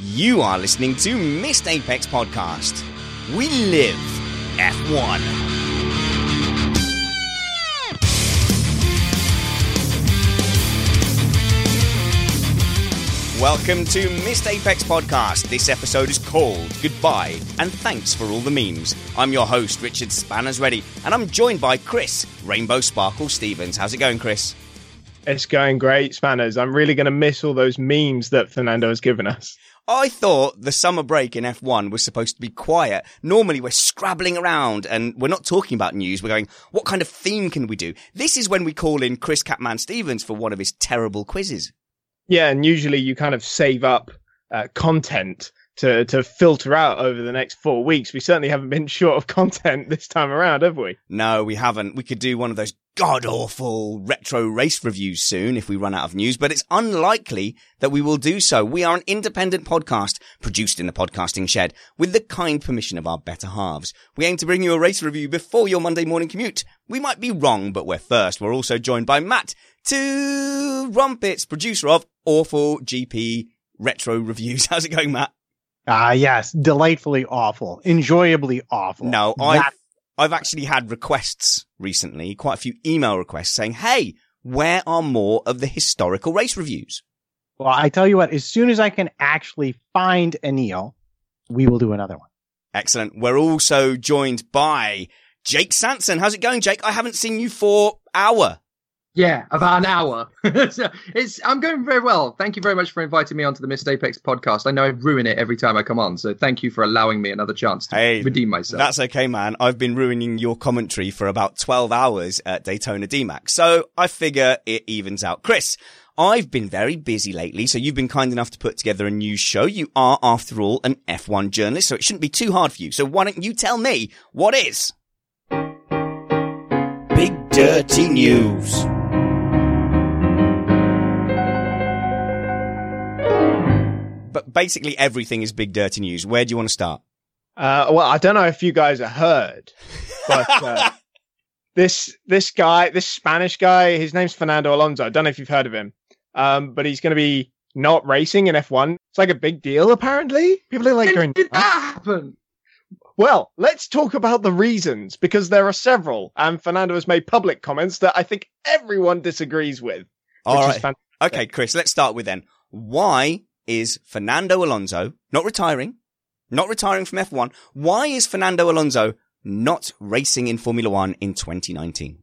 You are listening to Missed Apex Podcast. We live F1. Welcome to Missed Apex Podcast. This episode is called Goodbye and Thanks for All the Memes. I'm your host, Richard Spanners Ready, and I'm joined by Chris Rainbow Sparkle Stevens. How's it going, Chris? It's going great, Spanners. I'm really going to miss all those memes that Fernando has given us. I thought the summer break in F1 was supposed to be quiet. Normally we're scrabbling around and we're not talking about news. We're going, what kind of theme can we do? This is when we call in Chris Catman Stevens for one of his terrible quizzes. Yeah, and usually you kind of save up uh, content to to filter out over the next four weeks. We certainly haven't been short of content this time around, have we? No, we haven't. We could do one of those god awful retro race reviews soon if we run out of news, but it's unlikely that we will do so. We are an independent podcast produced in the podcasting shed with the kind permission of our better halves. We aim to bring you a race review before your Monday morning commute. We might be wrong, but we're first. We're also joined by Matt, Trumpets, producer of awful GP retro reviews. How's it going, Matt? Ah, yes, delightfully awful, enjoyably awful. No, I've, I've actually had requests recently, quite a few email requests saying, Hey, where are more of the historical race reviews? Well, I tell you what, as soon as I can actually find a Neil, we will do another one. Excellent. We're also joined by Jake Sanson. How's it going, Jake? I haven't seen you for hour. Yeah, about an hour. so it's I'm going very well. Thank you very much for inviting me onto the Missed Apex podcast. I know I ruin it every time I come on, so thank you for allowing me another chance to Hey, redeem myself. That's okay, man. I've been ruining your commentary for about 12 hours at Daytona DMAX. So I figure it evens out. Chris, I've been very busy lately, so you've been kind enough to put together a news show. You are, after all, an F1 journalist, so it shouldn't be too hard for you. So why don't you tell me what is? Big Dirty News. But basically everything is big dirty news. Where do you want to start? Uh, well, I don't know if you guys have heard, but uh, this this guy, this Spanish guy, his name's Fernando Alonso. I don't know if you've heard of him, um, but he's going to be not racing in F1. It's like a big deal, apparently. People are like When going, did "Huh?" that happen? Well, let's talk about the reasons because there are several, and Fernando has made public comments that I think everyone disagrees with. All which right. is. Okay, Chris, let's start with then. Why is Fernando Alonso not retiring? Not retiring from F1. Why is Fernando Alonso not racing in Formula One in 2019?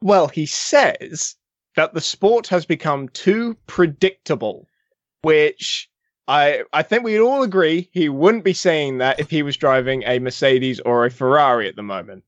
Well, he says that the sport has become too predictable, which I I think we'd all agree he wouldn't be saying that if he was driving a Mercedes or a Ferrari at the moment.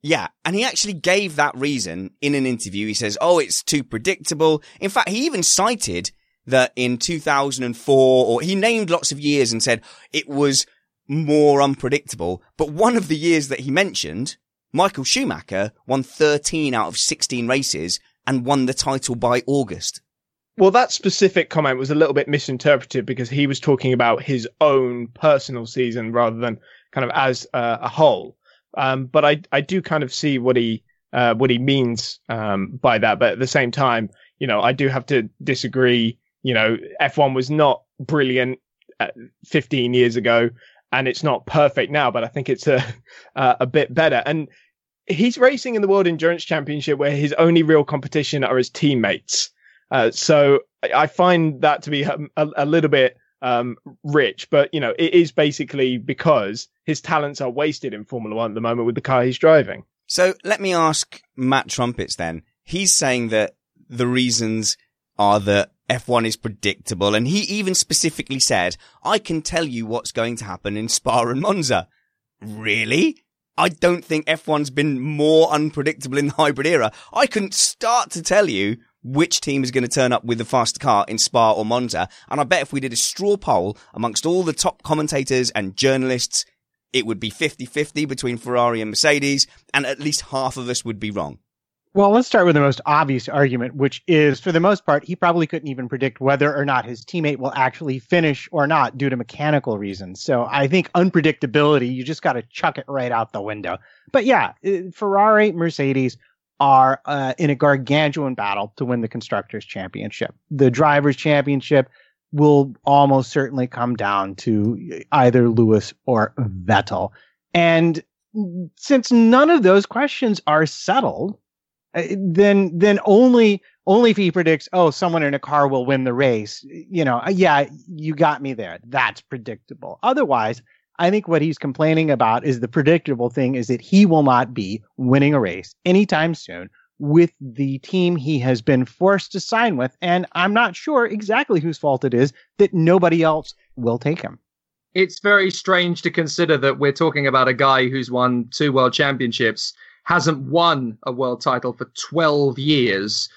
Yeah, and he actually gave that reason in an interview. He says, "Oh, it's too predictable." In fact, he even cited that in 2004, or he named lots of years and said it was more unpredictable. But one of the years that he mentioned, Michael Schumacher won 13 out of 16 races and won the title by August. Well, that specific comment was a little bit misinterpreted because he was talking about his own personal season rather than kind of as uh, a whole. Um, but I I do kind of see what he uh, what he means um, by that. But at the same time, you know, I do have to disagree. You know, F1 was not brilliant uh, 15 years ago, and it's not perfect now. But I think it's a uh, a bit better. And he's racing in the World Endurance Championship where his only real competition are his teammates. Uh, so I find that to be a, a little bit um, rich, but you know, it is basically because his talents are wasted in Formula One at the moment with the car he's driving. So let me ask Matt Trumpets then. He's saying that the reasons are that F1 is predictable, and he even specifically said, I can tell you what's going to happen in Spa and Monza. Really? I don't think F1's been more unpredictable in the hybrid era. I couldn't start to tell you which team is going to turn up with the faster car in Spa or Monza. And I bet if we did a straw poll amongst all the top commentators and journalists, it would be 50-50 between Ferrari and Mercedes, and at least half of us would be wrong. Well, let's start with the most obvious argument, which is for the most part, he probably couldn't even predict whether or not his teammate will actually finish or not due to mechanical reasons. So I think unpredictability, you just got to chuck it right out the window. But yeah, uh, Ferrari, Mercedes, are uh, in a gargantuan battle to win the constructors championship. The drivers championship will almost certainly come down to either Lewis or Vettel. And since none of those questions are settled, uh, then then only only if he predicts, oh, someone in a car will win the race, you know, uh, yeah, you got me there. That's predictable. Otherwise, I think what he's complaining about is the predictable thing is that he will not be winning a race anytime soon with the team he has been forced to sign with. And I'm not sure exactly whose fault it is that nobody else will take him. It's very strange to consider that we're talking about a guy who's won two world championships, hasn't won a world title for 12 years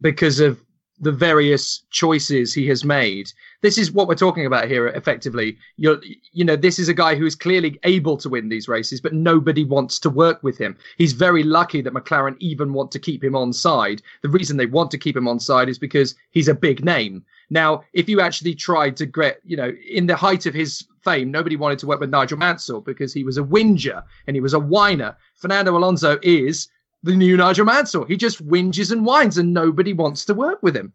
because of the various choices he has made. This is what we're talking about here effectively. You're, you know, this is a guy who is clearly able to win these races, but nobody wants to work with him. He's very lucky that McLaren even want to keep him on side. The reason they want to keep him on side is because he's a big name. Now, if you actually tried to get, you know, in the height of his fame, nobody wanted to work with Nigel Mansell because he was a whinger and he was a whiner. Fernando Alonso is the new Nigel Mansell. He just whinges and whines and nobody wants to work with him.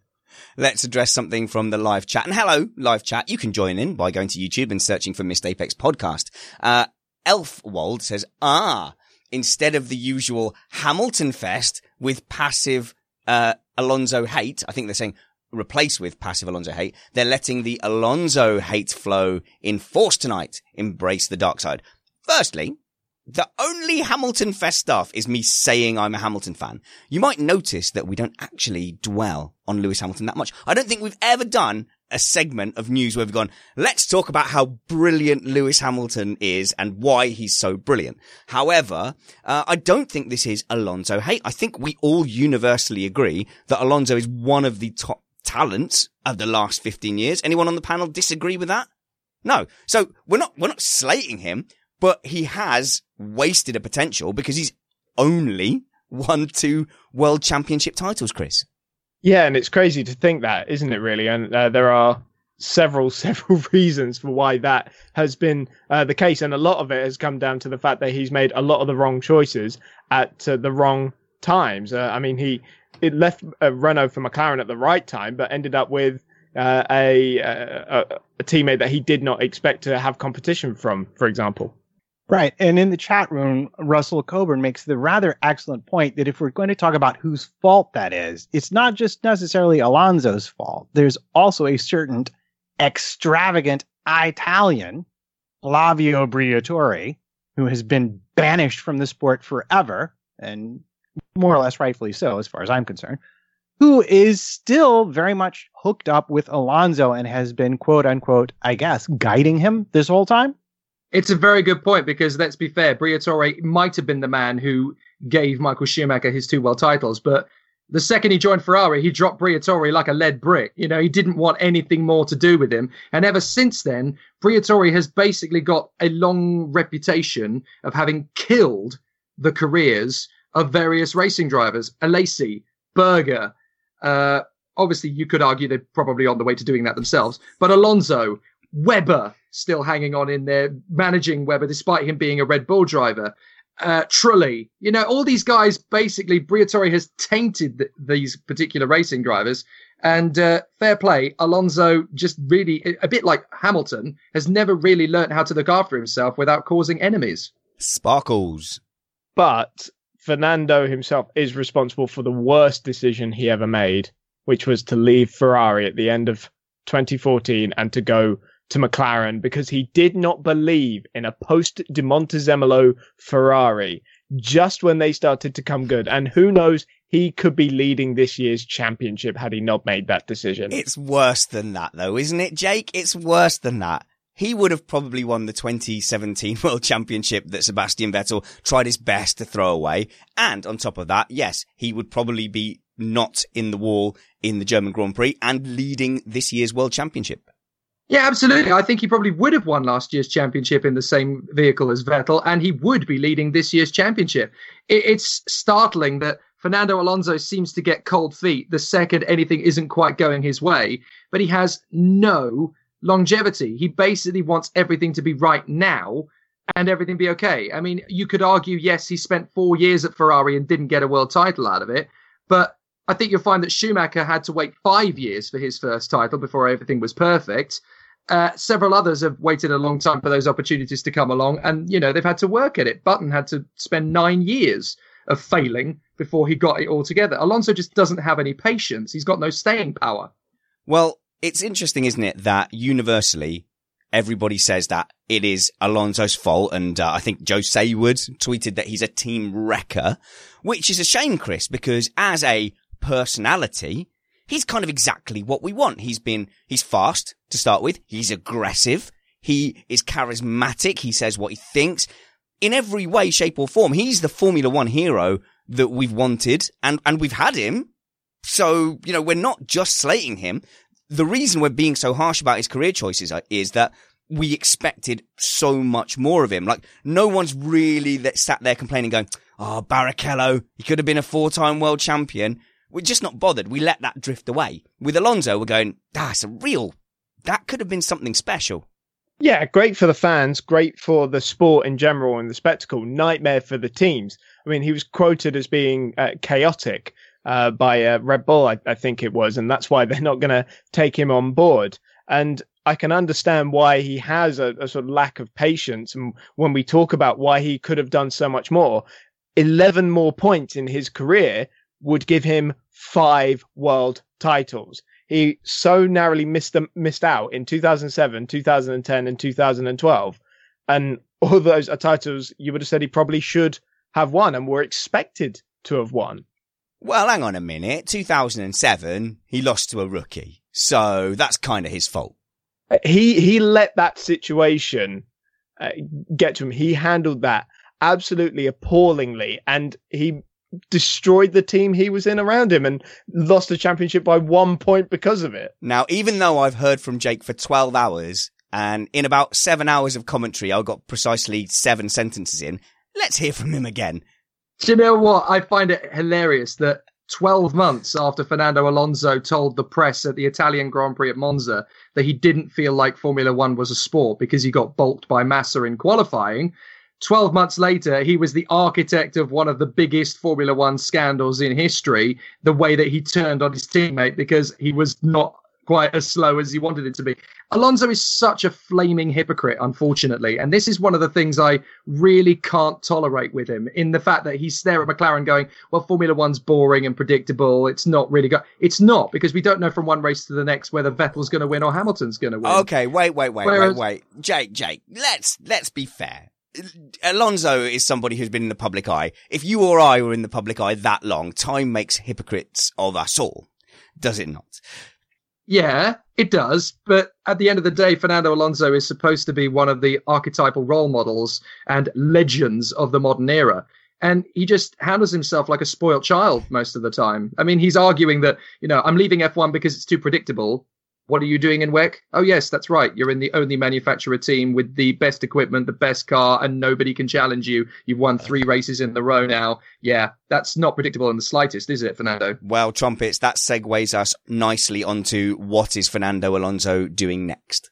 Let's address something from the live chat. And hello, live chat. You can join in by going to YouTube and searching for Missed Apex podcast. Uh, Elfwald says, ah, instead of the usual Hamilton fest with passive, uh, Alonso hate, I think they're saying replace with passive Alonso hate. They're letting the Alonso hate flow in force tonight. Embrace the dark side. Firstly, the only Hamilton Fest stuff is me saying I'm a Hamilton fan. You might notice that we don't actually dwell on Lewis Hamilton that much. I don't think we've ever done a segment of news where we've gone, let's talk about how brilliant Lewis Hamilton is and why he's so brilliant. However, uh, I don't think this is Alonso hate. I think we all universally agree that Alonso is one of the top talents of the last 15 years. Anyone on the panel disagree with that? No. So we're not, we're not slating him but he has wasted a potential because he's only won two world championship titles, Chris. Yeah, and it's crazy to think that, isn't it, really? And uh, there are several, several reasons for why that has been uh, the case. And a lot of it has come down to the fact that he's made a lot of the wrong choices at uh, the wrong times. Uh, I mean, he it left uh, Renault for McLaren at the right time, but ended up with uh, a, a, a teammate that he did not expect to have competition from, for example. Right. And in the chat room, Russell Coburn makes the rather excellent point that if we're going to talk about whose fault that is, it's not just necessarily Alonso's fault. There's also a certain extravagant Italian, Flavio Briatore, who has been banished from the sport forever, and more or less rightfully so, as far as I'm concerned, who is still very much hooked up with Alonso and has been, quote unquote, I guess, guiding him this whole time. It's a very good point because let's be fair, Briatore might have been the man who gave Michael Schumacher his two world titles, but the second he joined Ferrari, he dropped Briatore like a lead brick. You know, he didn't want anything more to do with him. And ever since then, Briatore has basically got a long reputation of having killed the careers of various racing drivers. Alesi, Berger, uh, obviously you could argue they're probably on the way to doing that themselves, but Alonso, Webber still hanging on in there, managing Webber despite him being a Red Bull driver uh, Trulli. You know, all these guys basically, Briatore has tainted th- these particular racing drivers. And uh, fair play, Alonso just really, a bit like Hamilton, has never really learnt how to look after himself without causing enemies. Sparkles. But Fernando himself is responsible for the worst decision he ever made, which was to leave Ferrari at the end of 2014 and to go to McLaren because he did not believe in a post De Montezemolo Ferrari just when they started to come good. And who knows, he could be leading this year's championship had he not made that decision. It's worse than that, though, isn't it, Jake? It's worse than that. He would have probably won the 2017 World Championship that Sebastian Vettel tried his best to throw away. And on top of that, yes, he would probably be not in the wall in the German Grand Prix and leading this year's World Championship. Yeah, absolutely. I think he probably would have won last year's championship in the same vehicle as Vettel, and he would be leading this year's championship. It's startling that Fernando Alonso seems to get cold feet the second anything isn't quite going his way, but he has no longevity. He basically wants everything to be right now and everything be okay. I mean, you could argue, yes, he spent four years at Ferrari and didn't get a world title out of it, but I think you'll find that Schumacher had to wait five years for his first title before everything was perfect. Uh, several others have waited a long time for those opportunities to come along, and you know they've had to work at it. Button had to spend nine years of failing before he got it all together. Alonso just doesn't have any patience. He's got no staying power. Well, it's interesting, isn't it, that universally everybody says that it is Alonso's fault, and uh, I think Joe Saward tweeted that he's a team wrecker, which is a shame, Chris, because as a personality, he's kind of exactly what we want. He's been, he's fast to start with. He's aggressive. He is charismatic. He says what he thinks in every way, shape or form. He's the Formula One hero that we've wanted and, and we've had him. So, you know, we're not just slating him. The reason we're being so harsh about his career choices is that we expected so much more of him. Like no one's really that sat there complaining going, Oh, Barrichello, he could have been a four-time world champion. We're just not bothered. We let that drift away. With Alonso, we're going, that's a real, that could have been something special. Yeah, great for the fans, great for the sport in general and the spectacle, nightmare for the teams. I mean, he was quoted as being uh, chaotic uh, by uh, Red Bull, I, I, think it was, and that's why they're not going to take him on board. And I can understand why he has a, a sort of lack of patience. And when we talk about why he could have done so much more, 11 more points in his career would give him five world titles. He so narrowly missed them, missed out in 2007, 2010, and 2012, and all those are titles you would have said he probably should have won and were expected to have won. Well, hang on a minute. 2007, he lost to a rookie, so that's kind of his fault. He he let that situation uh, get to him. He handled that absolutely appallingly, and he destroyed the team he was in around him and lost the championship by one point because of it. Now, even though I've heard from Jake for 12 hours and in about seven hours of commentary, I got precisely seven sentences in, let's hear from him again. Do you know what? I find it hilarious that 12 months after Fernando Alonso told the press at the Italian Grand Prix at Monza that he didn't feel like Formula One was a sport because he got balked by Massa in qualifying, 12 months later, he was the architect of one of the biggest Formula One scandals in history, the way that he turned on his teammate because he was not quite as slow as he wanted it to be. Alonso is such a flaming hypocrite, unfortunately. And this is one of the things I really can't tolerate with him in the fact that he's there at McLaren going, well, Formula One's boring and predictable. It's not really good. It's not because we don't know from one race to the next whether Vettel's going to win or Hamilton's going to win. Okay, wait, wait, wait, Whereas, wait, wait. Jake, Jake, let's, let's be fair. Alonso is somebody who's been in the public eye. If you or I were in the public eye that long, time makes hypocrites of us all. Does it not? Yeah, it does. But at the end of the day, Fernando Alonso is supposed to be one of the archetypal role models and legends of the modern era. And he just handles himself like a spoiled child most of the time. I mean, he's arguing that, you know, I'm leaving F1 because it's too predictable. What are you doing in WEC? Oh, yes, that's right. You're in the only manufacturer team with the best equipment, the best car, and nobody can challenge you. You've won three races in the row now. Yeah, that's not predictable in the slightest, is it, Fernando? Well, trumpets, that segues us nicely onto what is Fernando Alonso doing next.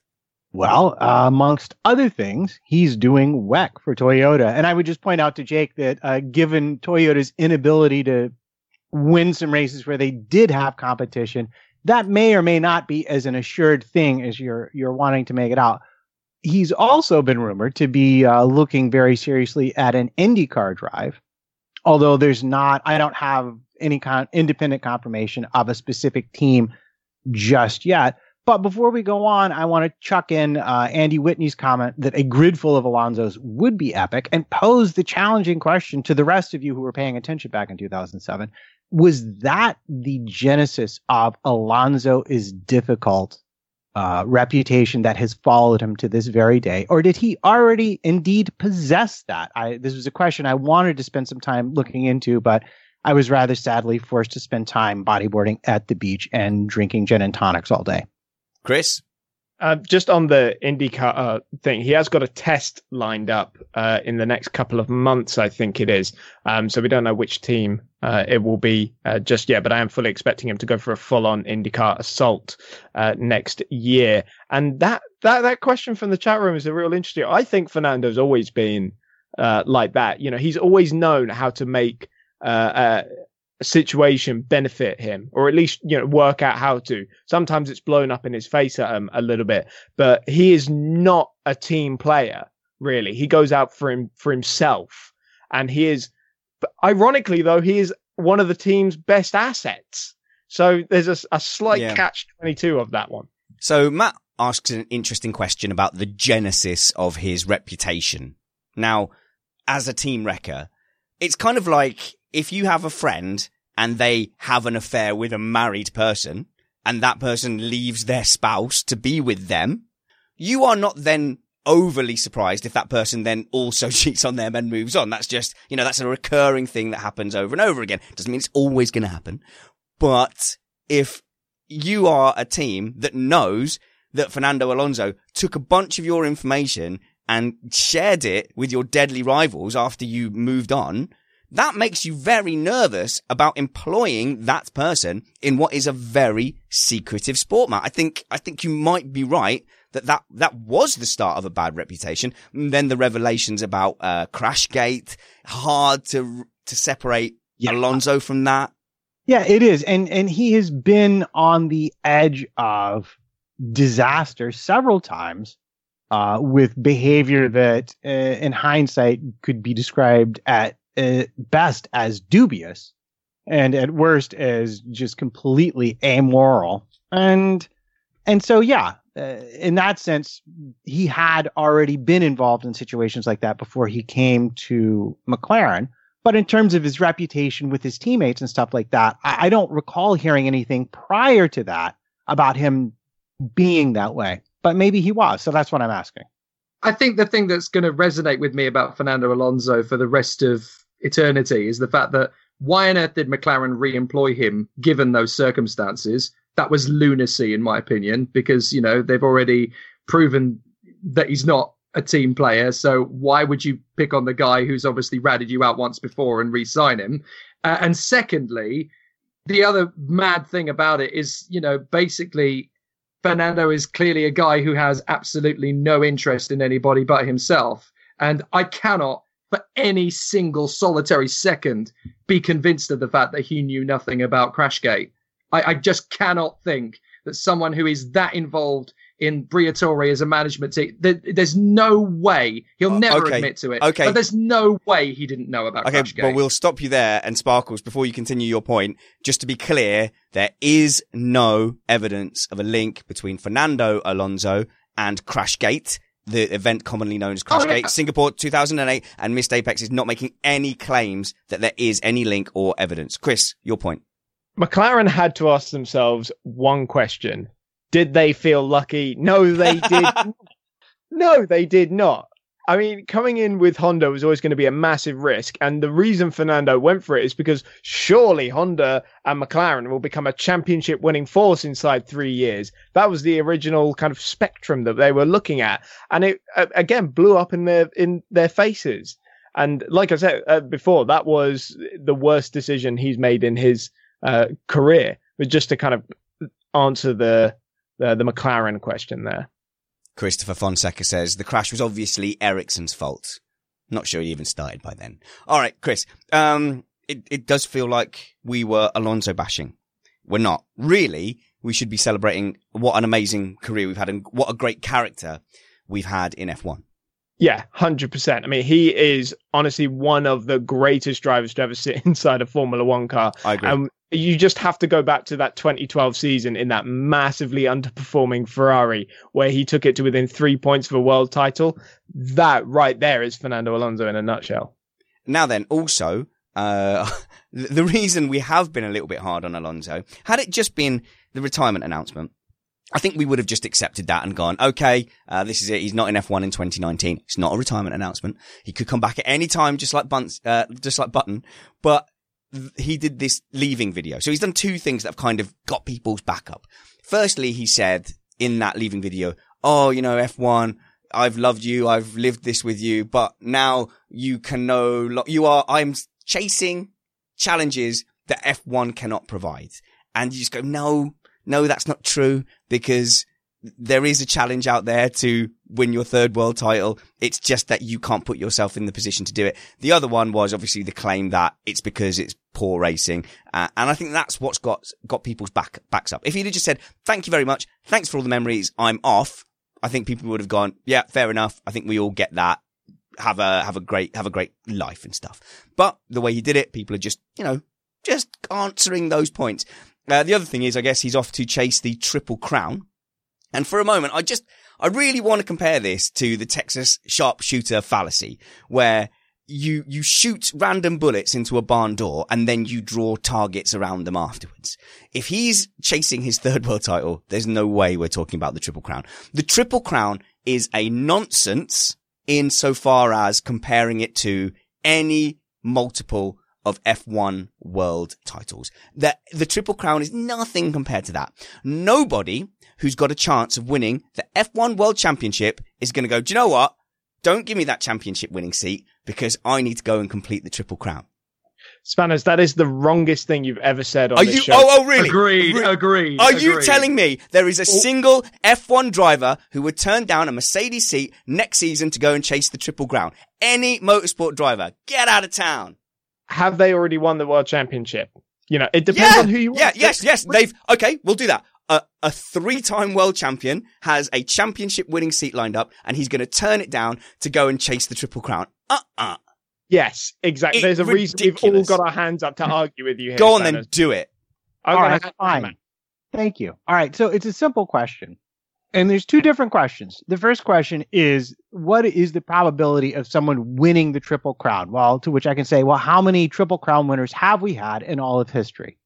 Well, uh, amongst other things, he's doing WEC for Toyota. And I would just point out to Jake that uh, given Toyota's inability to win some races where they did have competition, that may or may not be as an assured thing as you're you're wanting to make it out. He's also been rumored to be uh, looking very seriously at an IndyCar drive, although there's not. I don't have any kind independent confirmation of a specific team just yet. But before we go on, I want to chuck in uh, Andy Whitney's comment that a grid full of Alonsos would be epic and pose the challenging question to the rest of you who were paying attention back in 2007 was that the genesis of Alonso is difficult uh, reputation that has followed him to this very day, or did he already indeed possess that? I, this was a question I wanted to spend some time looking into, but I was rather sadly forced to spend time bodyboarding at the beach and drinking gin and tonics all day. Chris? Uh, just on the IndyCar uh, thing, he has got a test lined up uh, in the next couple of months, I think it is. Um, so we don't know which team uh, it will be uh, just yet, but I am fully expecting him to go for a full-on IndyCar assault uh, next year. And that that that question from the chat room is a real interesting. I think Fernando's always been like that. You know, he's always known how to make situation benefit him or at least you know work out how to. Sometimes it's blown up in his face at him a little bit but he is not a team player really. He goes out for him for himself. And he is ironically though he is one of the team's best assets. So there's a, a slight yeah. catch 22 of that one. So matt asks an interesting question about the genesis of his reputation. Now as a team wrecker it's kind of like if you have a friend and they have an affair with a married person and that person leaves their spouse to be with them, you are not then overly surprised if that person then also cheats on them and moves on. That's just, you know, that's a recurring thing that happens over and over again. Doesn't mean it's always going to happen. But if you are a team that knows that Fernando Alonso took a bunch of your information and shared it with your deadly rivals after you moved on, that makes you very nervous about employing that person in what is a very secretive sport, Matt. I think, I think you might be right that that, that was the start of a bad reputation. And then the revelations about, uh, Crashgate, hard to, to separate yeah. Alonso from that. Yeah, it is. And, and he has been on the edge of disaster several times. Uh, with behavior that, uh, in hindsight, could be described at at best as dubious and at worst as just completely amoral. And and so yeah, uh, in that sense, he had already been involved in situations like that before he came to McLaren. But in terms of his reputation with his teammates and stuff like that, I, I don't recall hearing anything prior to that about him being that way. But maybe he was. So that's what I'm asking. I think the thing that's going to resonate with me about Fernando Alonso for the rest of eternity is the fact that why on earth did McLaren re-employ him given those circumstances? That was lunacy, in my opinion, because you know they've already proven that he's not a team player. So why would you pick on the guy who's obviously ratted you out once before and re-sign him? Uh, and secondly, the other mad thing about it is, you know, basically Fernando is clearly a guy who has absolutely no interest in anybody but himself. And I cannot for any single solitary second be convinced of the fact that he knew nothing about Crashgate. I, I just cannot think that someone who is that involved in Briatore as a management team, there, there's no way he'll uh, never okay. admit to it. Okay, but there's no way he didn't know about. Okay, Crashgate. but we'll stop you there. And Sparkles, before you continue your point, just to be clear, there is no evidence of a link between Fernando Alonso and Crashgate the event commonly known as Crashgate, oh, yeah. Singapore 2008, and Missed Apex is not making any claims that there is any link or evidence. Chris, your point. McLaren had to ask themselves one question. Did they feel lucky? No, they did. no, they did not. I mean, coming in with Honda was always going to be a massive risk. And the reason Fernando went for it is because surely Honda and McLaren will become a championship winning force inside three years. That was the original kind of spectrum that they were looking at. And it, again, blew up in their, in their faces. And like I said uh, before, that was the worst decision he's made in his uh, career, was just to kind of answer the, the, the McLaren question there. Christopher Fonseca says the crash was obviously Ericsson's fault. Not sure he even started by then. All right, Chris. Um, it, it does feel like we were Alonso bashing. We're not. Really, we should be celebrating what an amazing career we've had and what a great character we've had in F1. Yeah, 100%. I mean, he is honestly one of the greatest drivers to ever sit inside a Formula One car. I agree. Um, you just have to go back to that 2012 season in that massively underperforming Ferrari where he took it to within three points of a world title. That right there is Fernando Alonso in a nutshell. Now then, also, uh, the reason we have been a little bit hard on Alonso, had it just been the retirement announcement, I think we would have just accepted that and gone, okay, uh, this is it. He's not in F1 in 2019. It's not a retirement announcement. He could come back at any time, just like Bunce, uh, just like Button. But he did this leaving video. So he's done two things that have kind of got people's back up. Firstly, he said in that leaving video, Oh, you know, F1, I've loved you. I've lived this with you, but now you can no, lo- you are, I'm chasing challenges that F1 cannot provide. And you just go, no, no, that's not true because there is a challenge out there to win your third world title. It's just that you can't put yourself in the position to do it. The other one was obviously the claim that it's because it's poor racing. Uh, and I think that's what's got, got people's back, backs up. If he'd have just said, thank you very much. Thanks for all the memories. I'm off. I think people would have gone, yeah, fair enough. I think we all get that. Have a, have a great, have a great life and stuff. But the way he did it, people are just, you know, just answering those points. Uh, the other thing is, I guess he's off to chase the triple crown. And for a moment, I just, I really want to compare this to the Texas sharpshooter fallacy, where you, you shoot random bullets into a barn door and then you draw targets around them afterwards. If he's chasing his third world title, there's no way we're talking about the Triple Crown. The Triple Crown is a nonsense insofar as comparing it to any multiple of F1 world titles. The, the Triple Crown is nothing compared to that. Nobody who's got a chance of winning the F1 World Championship is going to go, do you know what? Don't give me that championship winning seat because I need to go and complete the Triple Crown. Spanners, that is the wrongest thing you've ever said on Are this you? show. Oh, oh, really? Agreed. Re- agreed. Are you telling me there is a oh. single F1 driver who would turn down a Mercedes seat next season to go and chase the Triple Crown? Any motorsport driver, get out of town. Have they already won the world championship? You know, it depends yeah, on who you Yeah, want. yes, yes. They've okay. We'll do that. A, a three-time world champion has a championship-winning seat lined up, and he's going to turn it down to go and chase the triple crown. Uh-uh. Yes, exactly. It's There's a reason we've all got our hands up to argue with you here. Go on then, do it. I'm All gonna right, have- fine. Thank you. All right. So it's a simple question. And there's two different questions. The first question is what is the probability of someone winning the Triple Crown? Well, to which I can say, well, how many Triple Crown winners have we had in all of history?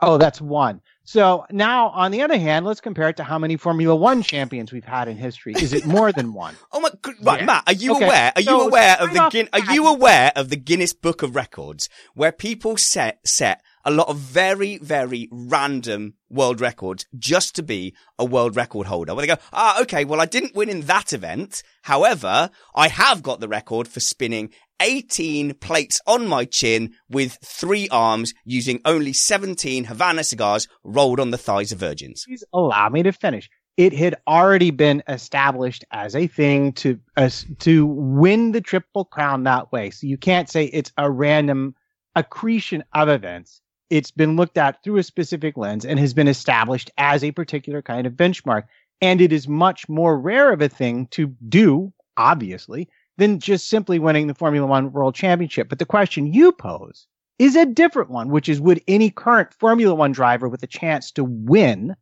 Oh, that's one. So now, on the other hand, let's compare it to how many Formula One champions we've had in history. Is it more than one? Oh my, g- right, Yeah. Matt, are you Okay, aware, are you so aware of the, Guin- are you aware of the Guinness Book of Records where people set, set a lot of very, very random world records just to be a world record holder where they go, ah, okay, well, I didn't win in that event. However, I have got the record for spinning 18 plates on my chin with three arms using only 17 Havana cigars rolled on the thighs of virgins. Please allow me to finish. It had already been established as a thing to us to win the triple crown that way. So you can't say it's a random accretion of events. It's been looked at through a specific lens and has been established as a particular kind of benchmark. And it is much more rare of a thing to do, obviously, than just simply winning the Formula One World Championship. But the question you pose is a different one, which is would any current Formula One driver with a chance to win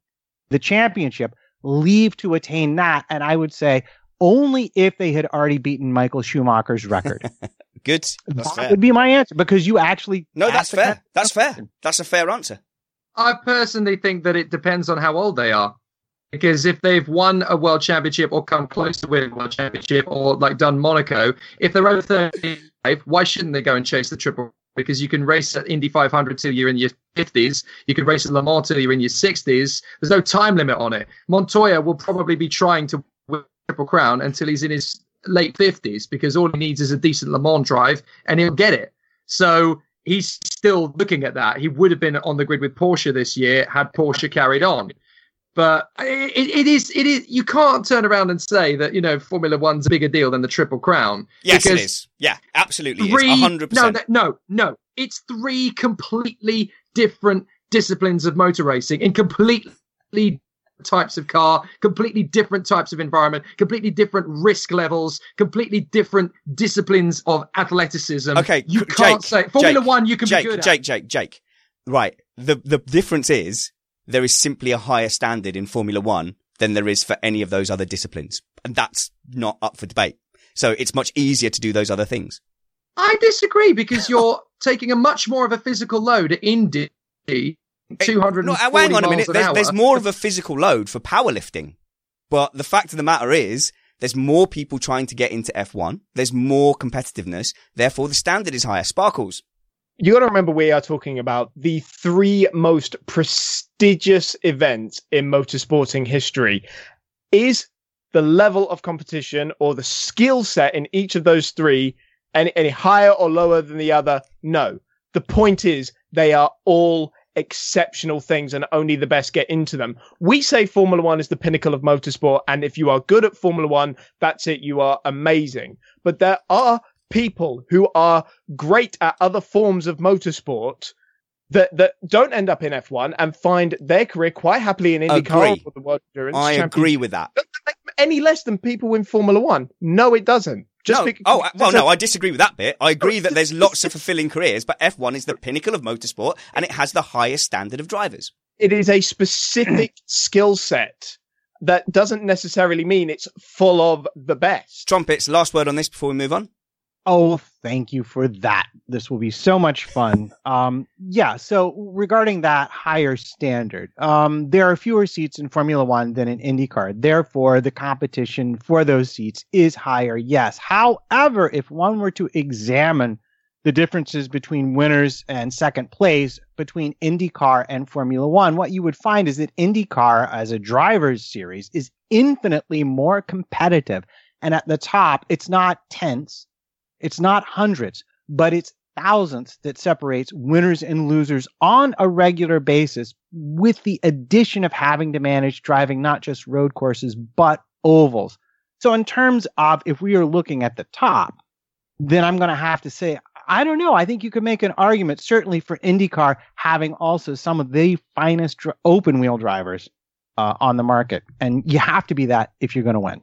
the championship leave to attain that? And I would say only if they had already beaten Michael Schumacher's record. Good. That's that fair. would be my answer because you actually No, that's fair. question. That's fair. That's a fair answer. I personally think that it depends on how old they are. because if they've won a world championship or come close to winning a world championship or like done Monaco, if they're over 35, why shouldn't they go and chase the triple? Because you can race at Indy 500 till you're in your 50s. You can race at Le Mans till you're in your 60s. There's no time limit on it. Montoya will probably be trying to win Triple Crown until he's in his late 50s because all he needs is a decent Le Mans drive and he'll get it. So he's still looking at that. He would have been on the grid with Porsche this year had Porsche carried on. But it, it is, it is. You can't turn around and say that you know Formula One's a bigger deal than the Triple Crown. Yes, it is. Yeah, absolutely. Three, hundred no, no, no. It's three completely different disciplines of motor racing in completely types of car, completely different types of environment, completely different risk levels, completely different disciplines of athleticism. Okay, you Jake, can't say Formula Jake, One. You can Jake, be good Jake, at. Jake, Jake. Right. The the difference is there is simply a higher standard in Formula One than there is for any of those other disciplines, and that's not up for debate. So it's much easier to do those other things. I disagree because you're taking a much more of a physical load at Indy. Two hundred. No, uh, hang on a minute. There's, there's more of a physical load for powerlifting, but the fact of the matter is. There's more people trying to get into F1. There's more competitiveness. Therefore, the standard is higher. Sparkles. you got to remember we are talking about the three most prestigious events in motorsporting history. Is the level of competition or the skill set in each of those three any, any higher or lower than the other? No. The point is they are all exceptional things and only the best get into them. We say Formula One is the pinnacle of motorsport. And if you are good at Formula One, that's it. You are amazing. But there are people who are great at other forms of motorsport that that don't end up in F1 and find their career quite happily in IndyCar or the World Endurance I agree with that. Doesn't make Any less than people in Formula One? No, it doesn't. Just no. bec- oh, well, no, I disagree with that bit. I agree that there's lots of fulfilling careers, but F1 is the pinnacle of motorsport and it has the highest standard of drivers. it is a specific skill set that doesn't necessarily mean it's full of the best. Trumpets, last word on this before we move on. Oh, thank you for that. This will be so much fun. Um, yeah. So regarding that higher standard, um, there are fewer seats in Formula One than in IndyCar. Therefore, the competition for those seats is higher. Yes. However, if one were to examine the differences between winners and second place between IndyCar and Formula One, what you would find is that IndyCar as a driver's series is infinitely more competitive. And at the top, it's not tense. It's not hundreds, but it's thousands that separates winners and losers on a regular basis with the addition of having to manage driving not just road courses, but ovals. So in terms of if we are looking at the top, then I'm going to have to say, I don't know. I think you could make an argument, certainly for IndyCar having also some of the finest dr- open wheel drivers uh, on the market. And you have to be that if you're going to win.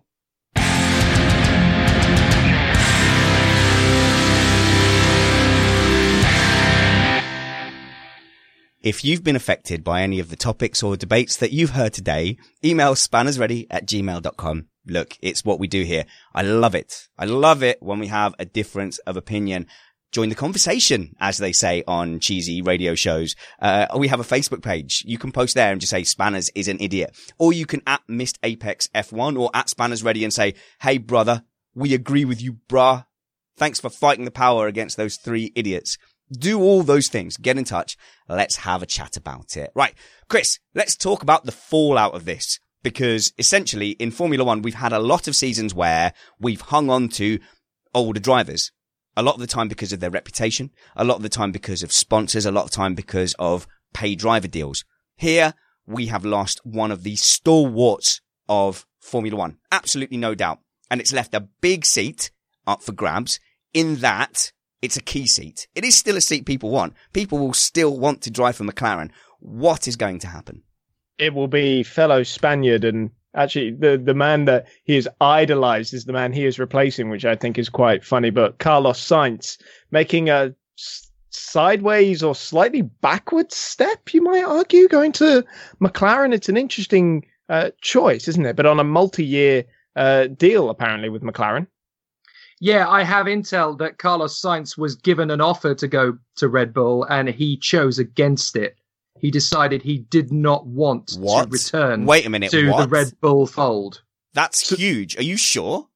If you've been affected by any of the topics or debates that you've heard today, email spannersready at gmail.com. Look, it's what we do here. I love it. I love it when we have a difference of opinion. Join the conversation, as they say on cheesy radio shows. Uh, we have a Facebook page. You can post there and just say Spanners is an idiot. Or you can at Missed Apex F1 or at Spanners Ready and say, Hey brother, we agree with you, brah. Thanks for fighting the power against those three idiots. Do all those things. Get in touch. Let's have a chat about it. Right. Chris, let's talk about the fallout of this because essentially in Formula One, we've had a lot of seasons where we've hung on to older drivers. A lot of the time because of their reputation, a lot of the time because of sponsors, a lot of time because of pay driver deals. Here, we have lost one of the stalwarts of Formula One. Absolutely no doubt. And it's left a big seat up for grabs in that it's a key seat. It is still a seat people want. People will still want to drive for McLaren. What is going to happen? It will be fellow Spaniard and actually the the man that he has idolized is the man he is replacing, which I think is quite funny. But Carlos Sainz making a sideways or slightly backwards step, you might argue, going to McLaren. It's an interesting uh, choice, isn't it? But on a multi-year uh, deal, apparently with McLaren. Yeah, I have intel that Carlos Sainz was given an offer to go to Red Bull and he chose against it. he decided he did not want What? to return Wait a minute. to the? Red Bull fold. That's huge. Are you sure?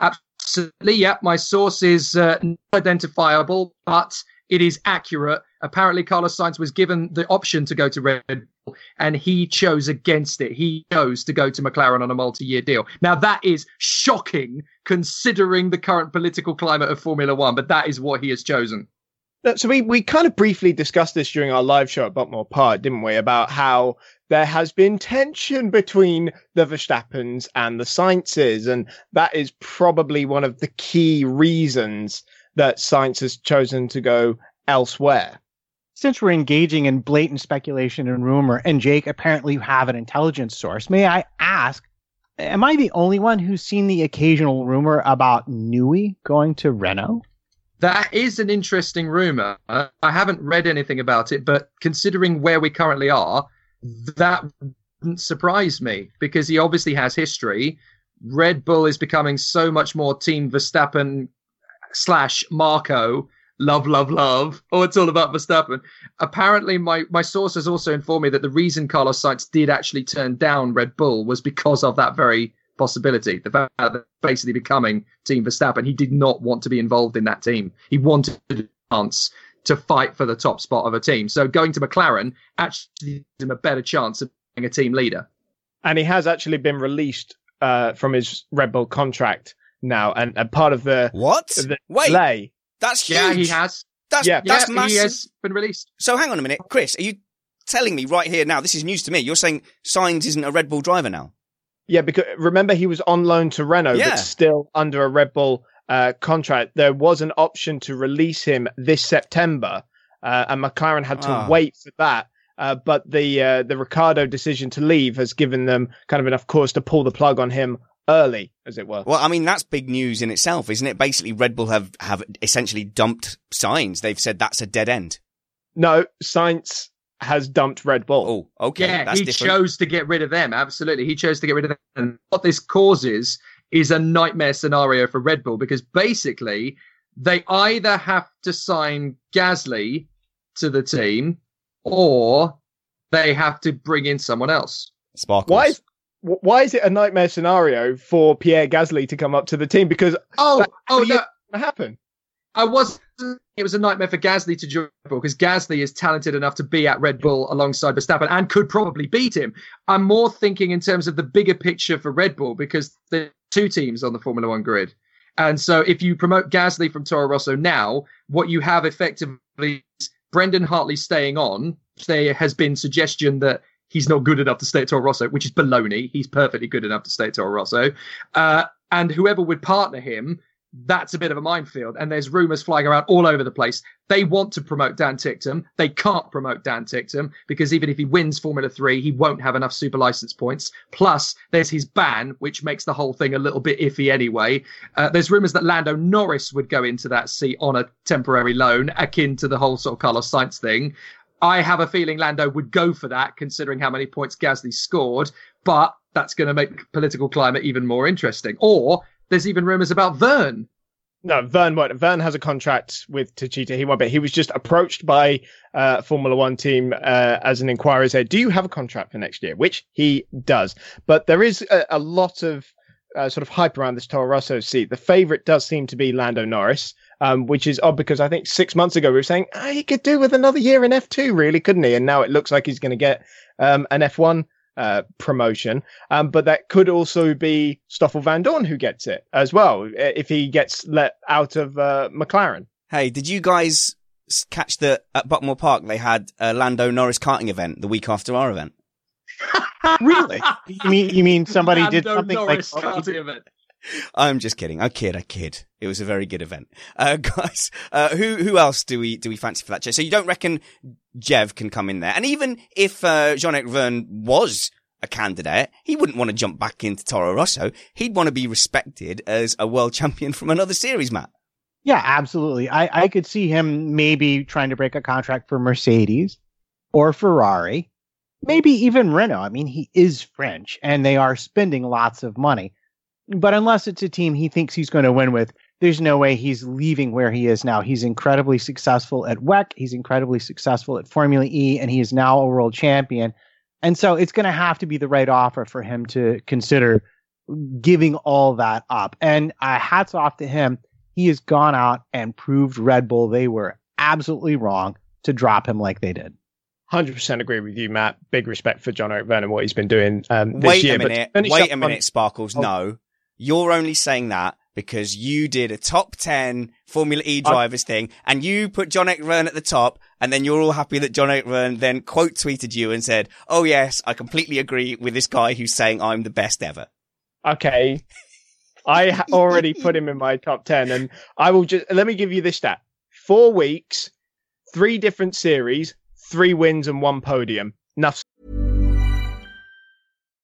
Absolutely, yeah. My source is uh, not identifiable, but it is accurate. Apparently, Carlos Sainz was given the option to go to Red Bull, and he chose against it. He chose to go to McLaren on a multi-year deal. Now, that is shocking, considering the current political climate of Formula One. But that is what he has chosen. So we, we kind of briefly discussed this during our live show at Buckmore Park, didn't we? About how there has been tension between the Verstappens and the Sainzes, and that is probably one of the key reasons that Sainz has chosen to go elsewhere. Since we're engaging in blatant speculation and rumor, and Jake, apparently you have an intelligence source, may I ask, am I the only one who's seen the occasional rumor about Newey going to Renault? That is an interesting rumor. I haven't read anything about it, but considering where we currently are, that wouldn't surprise me because he obviously has history. Red Bull is becoming so much more Team Verstappen slash Marko. Love, love, love. Oh, it's all about Verstappen. Apparently, my, my source has also informed me that the reason Carlos Sainz did actually turn down Red Bull was because of that very possibility. The fact that basically becoming Team Verstappen, he did not want to be involved in that team. He wanted a chance to fight for the top spot of a team. So going to McLaren actually gives him a better chance of being a team leader. And he has actually been released uh, from his Red Bull contract now, and, and part of the What? the Wait, delay. that's huge. Yeah, he has. That's, Yeah. that's yeah, massive. he has been released. So hang on a minute, Chris. Are you telling me right here now? This is news to me. You're saying Sainz isn't a Red Bull driver now. Yeah, because remember he was on loan to Renault, Yeah. but still under a Red Bull uh, contract. There was an option to release him this September, uh, and McLaren had to Ah. wait for that. Uh, but the uh, the Ricciardo decision to leave has given them kind of enough cause to pull the plug on him early, as it were. Well, I mean that's big news in itself, isn't it? Basically, Red Bull have have essentially dumped Sainz. They've said that's a dead end. No, Sainz has dumped Red Bull. Oh, okay, Yeah, that's he different. chose to get rid of them. Absolutely. He chose to get rid of them. And what this causes is a nightmare scenario for Red Bull because basically they either have to sign Gasly to the team or they have to bring in someone else. Sparkles. Why is wh- why is it a nightmare scenario for Pierre Gasly to come up to the team? Because Oh, That- oh no. what happen? I was. It was a nightmare for Gasly to join Red Bull because Gasly is talented enough to be at Red Bull alongside Verstappen and could probably beat him. I'm more thinking in terms of the bigger picture for Red Bull because there are two teams on the Formula One grid. And so if you promote Gasly from Toro Rosso now, what you have effectively is Brendan Hartley staying on. There has been suggestion that he's not good enough to stay at Toro Rosso, which is baloney. He's perfectly good enough to stay at Toro Rosso. Uh, and whoever would partner him that's a bit of a minefield. And there's rumours flying around all over the place. They want to promote Dan Ticktum. They can't promote Dan Ticktum because even if he wins Formula 3, he won't have enough super license points. Plus, there's his ban, which makes the whole thing a little bit iffy anyway. Uh, there's rumours that Lando Norris would go into that seat on a temporary loan, akin to the whole sort of Carlos Sainz thing. I have a feeling Lando would go for that, considering how many points Gasly scored, but that's going to make political climate even more interesting. Or there's even rumours about Vergne. No, Vergne won't. Vergne has a contract with Techeetah. He won't be. He was just approached by uh, Formula One team uh, as an inquiry. Said, "Do you have a contract for next year?" Which he does. But there is a, a lot of uh, sort of hype around this Toro Rosso seat. The favourite does seem to be Lando Norris, um, which is odd because I think six months ago we were saying ah, he could do with another year in F two, really, couldn't he? And now it looks like he's going to get um, an F one uh, promotion. Um, but that could also be Stoffel Vandoorne who gets it as well uh, if he gets let out of uh, McLaren. Hey, did you guys catch the at Buckmore Park? They had a Lando Norris karting event the week after our event. really? You mean you mean somebody did something Norris like karting event. I'm just kidding. I kid. I kid. It was a very good event, uh, guys. Uh, who who else do we do we fancy for that chair? So you don't reckon Jev can come in there? And even if uh, Jean-Eric Vergne was a candidate, he wouldn't want to jump back into Toro Rosso. He'd want to be respected as a world champion from another series, Matt. Yeah, absolutely. I, I could see him maybe trying to break a contract for Mercedes or Ferrari, maybe even Renault. I mean, he is French and they are spending lots of money. But unless it's a team he thinks he's going to win with, there's no way he's leaving where he is now. He's incredibly successful at WEC. He's incredibly successful at Formula E, and he is now a world champion. And so it's going to have to be the right offer for him to consider giving all that up. And uh, hats off to him. He has gone out and proved Red Bull they were absolutely wrong to drop him like they did. 100% agree with you, Matt. Big respect for John Eric Vergne and what he's been doing um, this wait year. a minute. Wait a minute, on... Sparkles. Oh. No, you're only saying that because you did a top 10 Formula E drivers I... thing and you put Jean-Eric Vergne at the top and then you're all happy that Jean-Eric Vergne then quote tweeted you and said, Oh yes, I completely agree with this guy who's saying I'm the best ever. Okay. I already put him in my top 10 and I will just, let me give you this stat. Four weeks, three different series, three wins and one podium. Enough.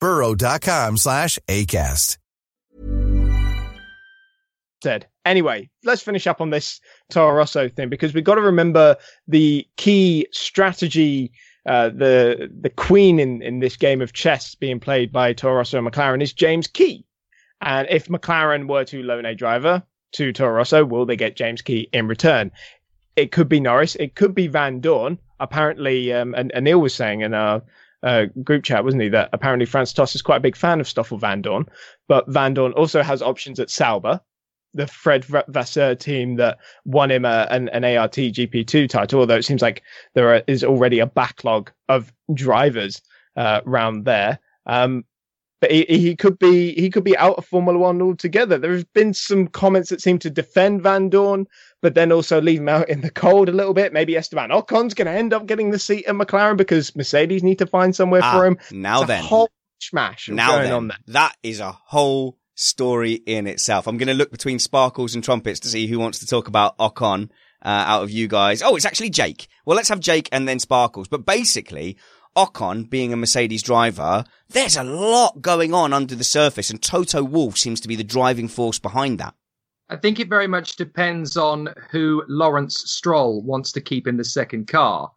burrow.com slash ACAST. Said. Anyway, let's finish up on this Toro Rosso thing because we've got to remember the key strategy uh, the the queen in, in this game of chess being played by Toro Rosso and McLaren is James Key. And if McLaren were to loan a driver to Toro Rosso, will they get James Key in return? It could be Norris. It could be Vandoorne. Apparently, um, and Neil was saying in our uh, group chat, wasn't he, that apparently Franz Tost is quite a big fan of Stoffel Vandoorne, but Vandoorne also has options at Sauber, the Fred Vasseur team that won him a, an, an ART GP2 title, although it seems like there are, is already a backlog of drivers uh, around there. Um, but he, he could be he could be out of Formula One altogether. There have been some comments that seem to defend Van Vandoorne, but then also leave him out in the cold a little bit. Maybe Esteban Ocon's going to end up getting the seat at McLaren because Mercedes need to find somewhere ah, for him. Now it's then, whole smash now then, that is a whole story in itself. I'm going to look between sparkles and trumpets to see who wants to talk about Ocon. Uh, out of you guys. Oh, it's actually Jake. Well, let's have Jake and then Sparkles. But basically, Ocon being a Mercedes driver, there's a lot going on under the surface, and Toto Wolff seems to be the driving force behind that. I think it very much depends on who Lawrence Stroll wants to keep in the second car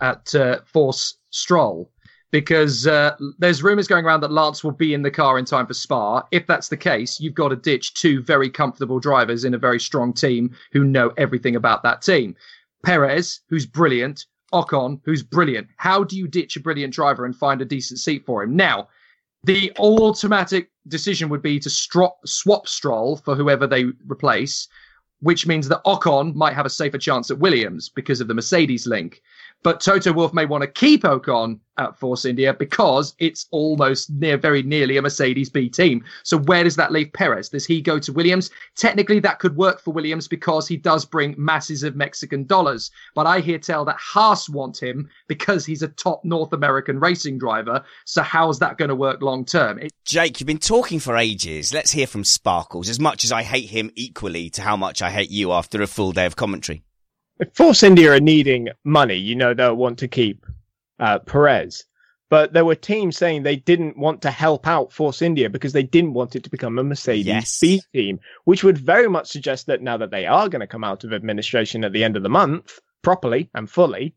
at uh, Force Stroll. Because uh, there's rumours going around that Lance will be in the car in time for Spa. If that's the case, you've got to ditch two very comfortable drivers in a very strong team who know everything about that team. Perez, who's brilliant, Ocon, who's brilliant. How do you ditch a brilliant driver and find a decent seat for him? Now, the automatic decision would be to swap Stroll for whoever they replace, which means that Ocon might have a safer chance at Williams because of the Mercedes link. But Toto Wolff may want to keep Ocon at Force India because it's almost near, very nearly a Mercedes B team. So where does that leave Perez? Does he go to Williams? Technically, that could work for Williams because he does bring masses of Mexican dollars. But I hear tell that Haas want him because he's a top North American racing driver. So how's that going to work long term? It- Jake, you've been talking for ages. Let's hear from Sparkles. As much as I hate him equally to how much I hate you after a full day of commentary Force India are needing money, you know they'll want to keep uh, Perez. but there were teams saying they didn't want to help out Force India because they didn't want it to become a Mercedes Yes. B team, which would very much suggest that now that they are going to come out of administration at the end of the month properly and fully,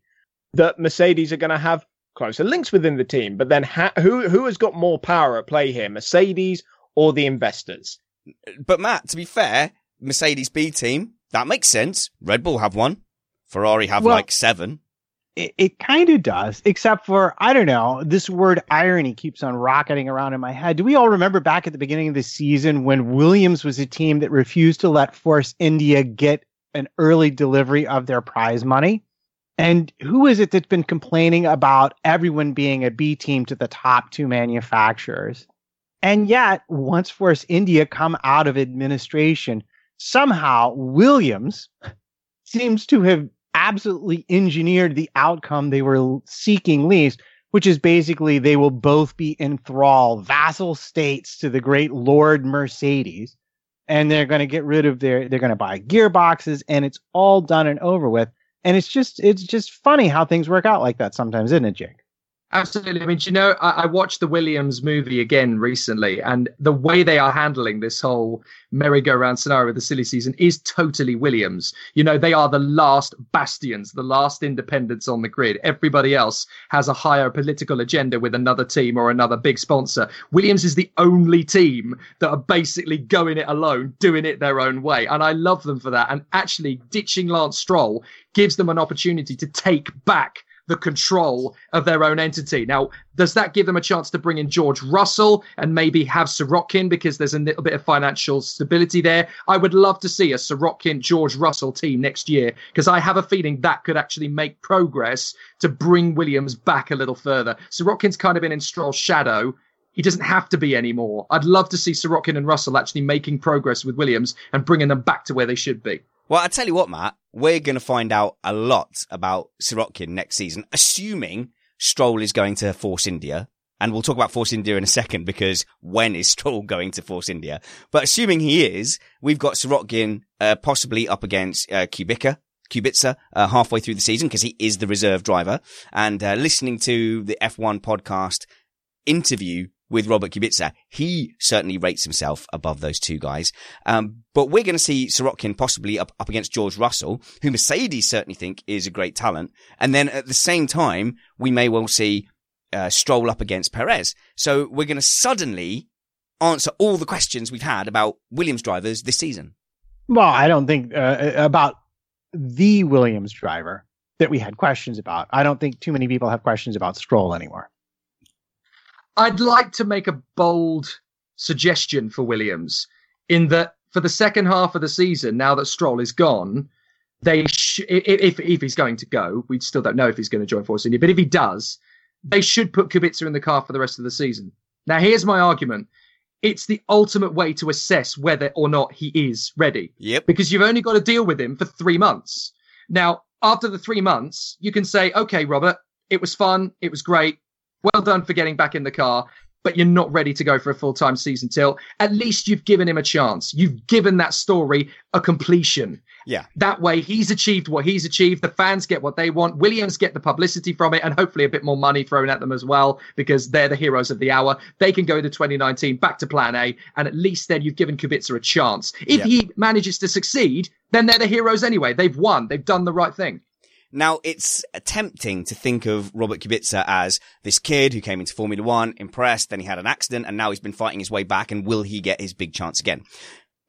that Mercedes are going to have closer links within the team. But then ha- who who has got more power at play here, Mercedes or the investors? But Matt, to be fair, Mercedes B team, that makes sense. Red Bull have one. Ferrari have Well- like seven. It, it kind of does, except for I don't know. This word irony keeps on rocketing around in my head. Do we all remember back at the beginning of the season when Williams was a team that refused to let Force India get an early delivery of their prize money? And who is it that's been complaining about everyone being a B team to the top two manufacturers? And yet, once Force India come out of administration, somehow Williams seems to have absolutely engineered the outcome they were seeking least, which is basically they will both be enthralled vassal states to the great Lord Mercedes. And they're going to get rid of their, they're going to buy gearboxes and it's all done and over with. And it's just, it's just funny how things work out like that sometimes, isn't it, Jake? Absolutely. I mean, you know, I, I watched the Williams movie again recently, and the way they are handling this whole merry-go-round scenario of the silly season is totally Williams. You know, they are the last bastions, the last independents on the grid. Everybody else has a higher political agenda with another team or another big sponsor. Williams is the only team that are basically going it alone, doing it their own way. And I love them for that. And actually, ditching Lance Stroll gives them an opportunity to take back the control of their own entity. Now, does that give them a chance to bring in George Russell and maybe have Sirotkin because there's a little bit of financial stability there? I would love to see a Sirotkin George Russell team next year because I have a feeling that could actually make progress to bring Williams back a little further. Sirotkin's kind of been in Stroll's shadow. He doesn't have to be anymore. I'd love to see Sirotkin and Russell actually making progress with Williams and bringing them back to where they should be. Well, I tell you what, Matt, we're going to find out a lot about Sirotkin next season, assuming Stroll is going to Force India. And we'll talk about Force India in a second because when is Stroll going to Force India? But assuming he is, we've got Sirotkin uh, possibly up against uh, Kubica. Kubica uh, halfway through the season because he is the reserve driver. And uh, listening to the F1 podcast interview with Robert Kubica, he certainly rates himself above those two guys. Um, but we're going to see Sirotkin possibly up, up against George Russell, who Mercedes certainly think is a great talent. And then at the same time, we may well see uh, Stroll up against Perez. So we're going to suddenly answer all the questions we've had about Williams drivers this season. Well, I don't think uh, about the Williams driver that we had questions about. I don't think too many people have questions about Stroll anymore. I'd like to make a bold suggestion for Williams in that for the second half of the season, now that Stroll is gone, they sh- if if he's going to go, we still don't know if he's going to join Force India, but if he does, they should put Kubica in the car for the rest of the season. Now, here's my argument. It's the ultimate way to assess whether or not he is ready. Yep. Because you've only got to deal with him for three months. Now, after the three months, you can say, okay, Robert, it was fun. It was great. Well done for getting back in the car, but you're not ready to go for a full time season till at least you've given him a chance. You've given that story a completion. Yeah. That way, he's achieved what he's achieved. The fans get what they want. Williams get the publicity from it and hopefully a bit more money thrown at them as well because they're the heroes of the hour. They can go into 2019 back to plan A, and at least then you've given Kubica a chance. If Yeah. he manages to succeed, then they're the heroes anyway. They've won. They've done the right thing. Now, it's tempting to think of Robert Kubica as this kid who came into Formula One, impressed, then he had an accident, and now he's been fighting his way back, and will he get his big chance again?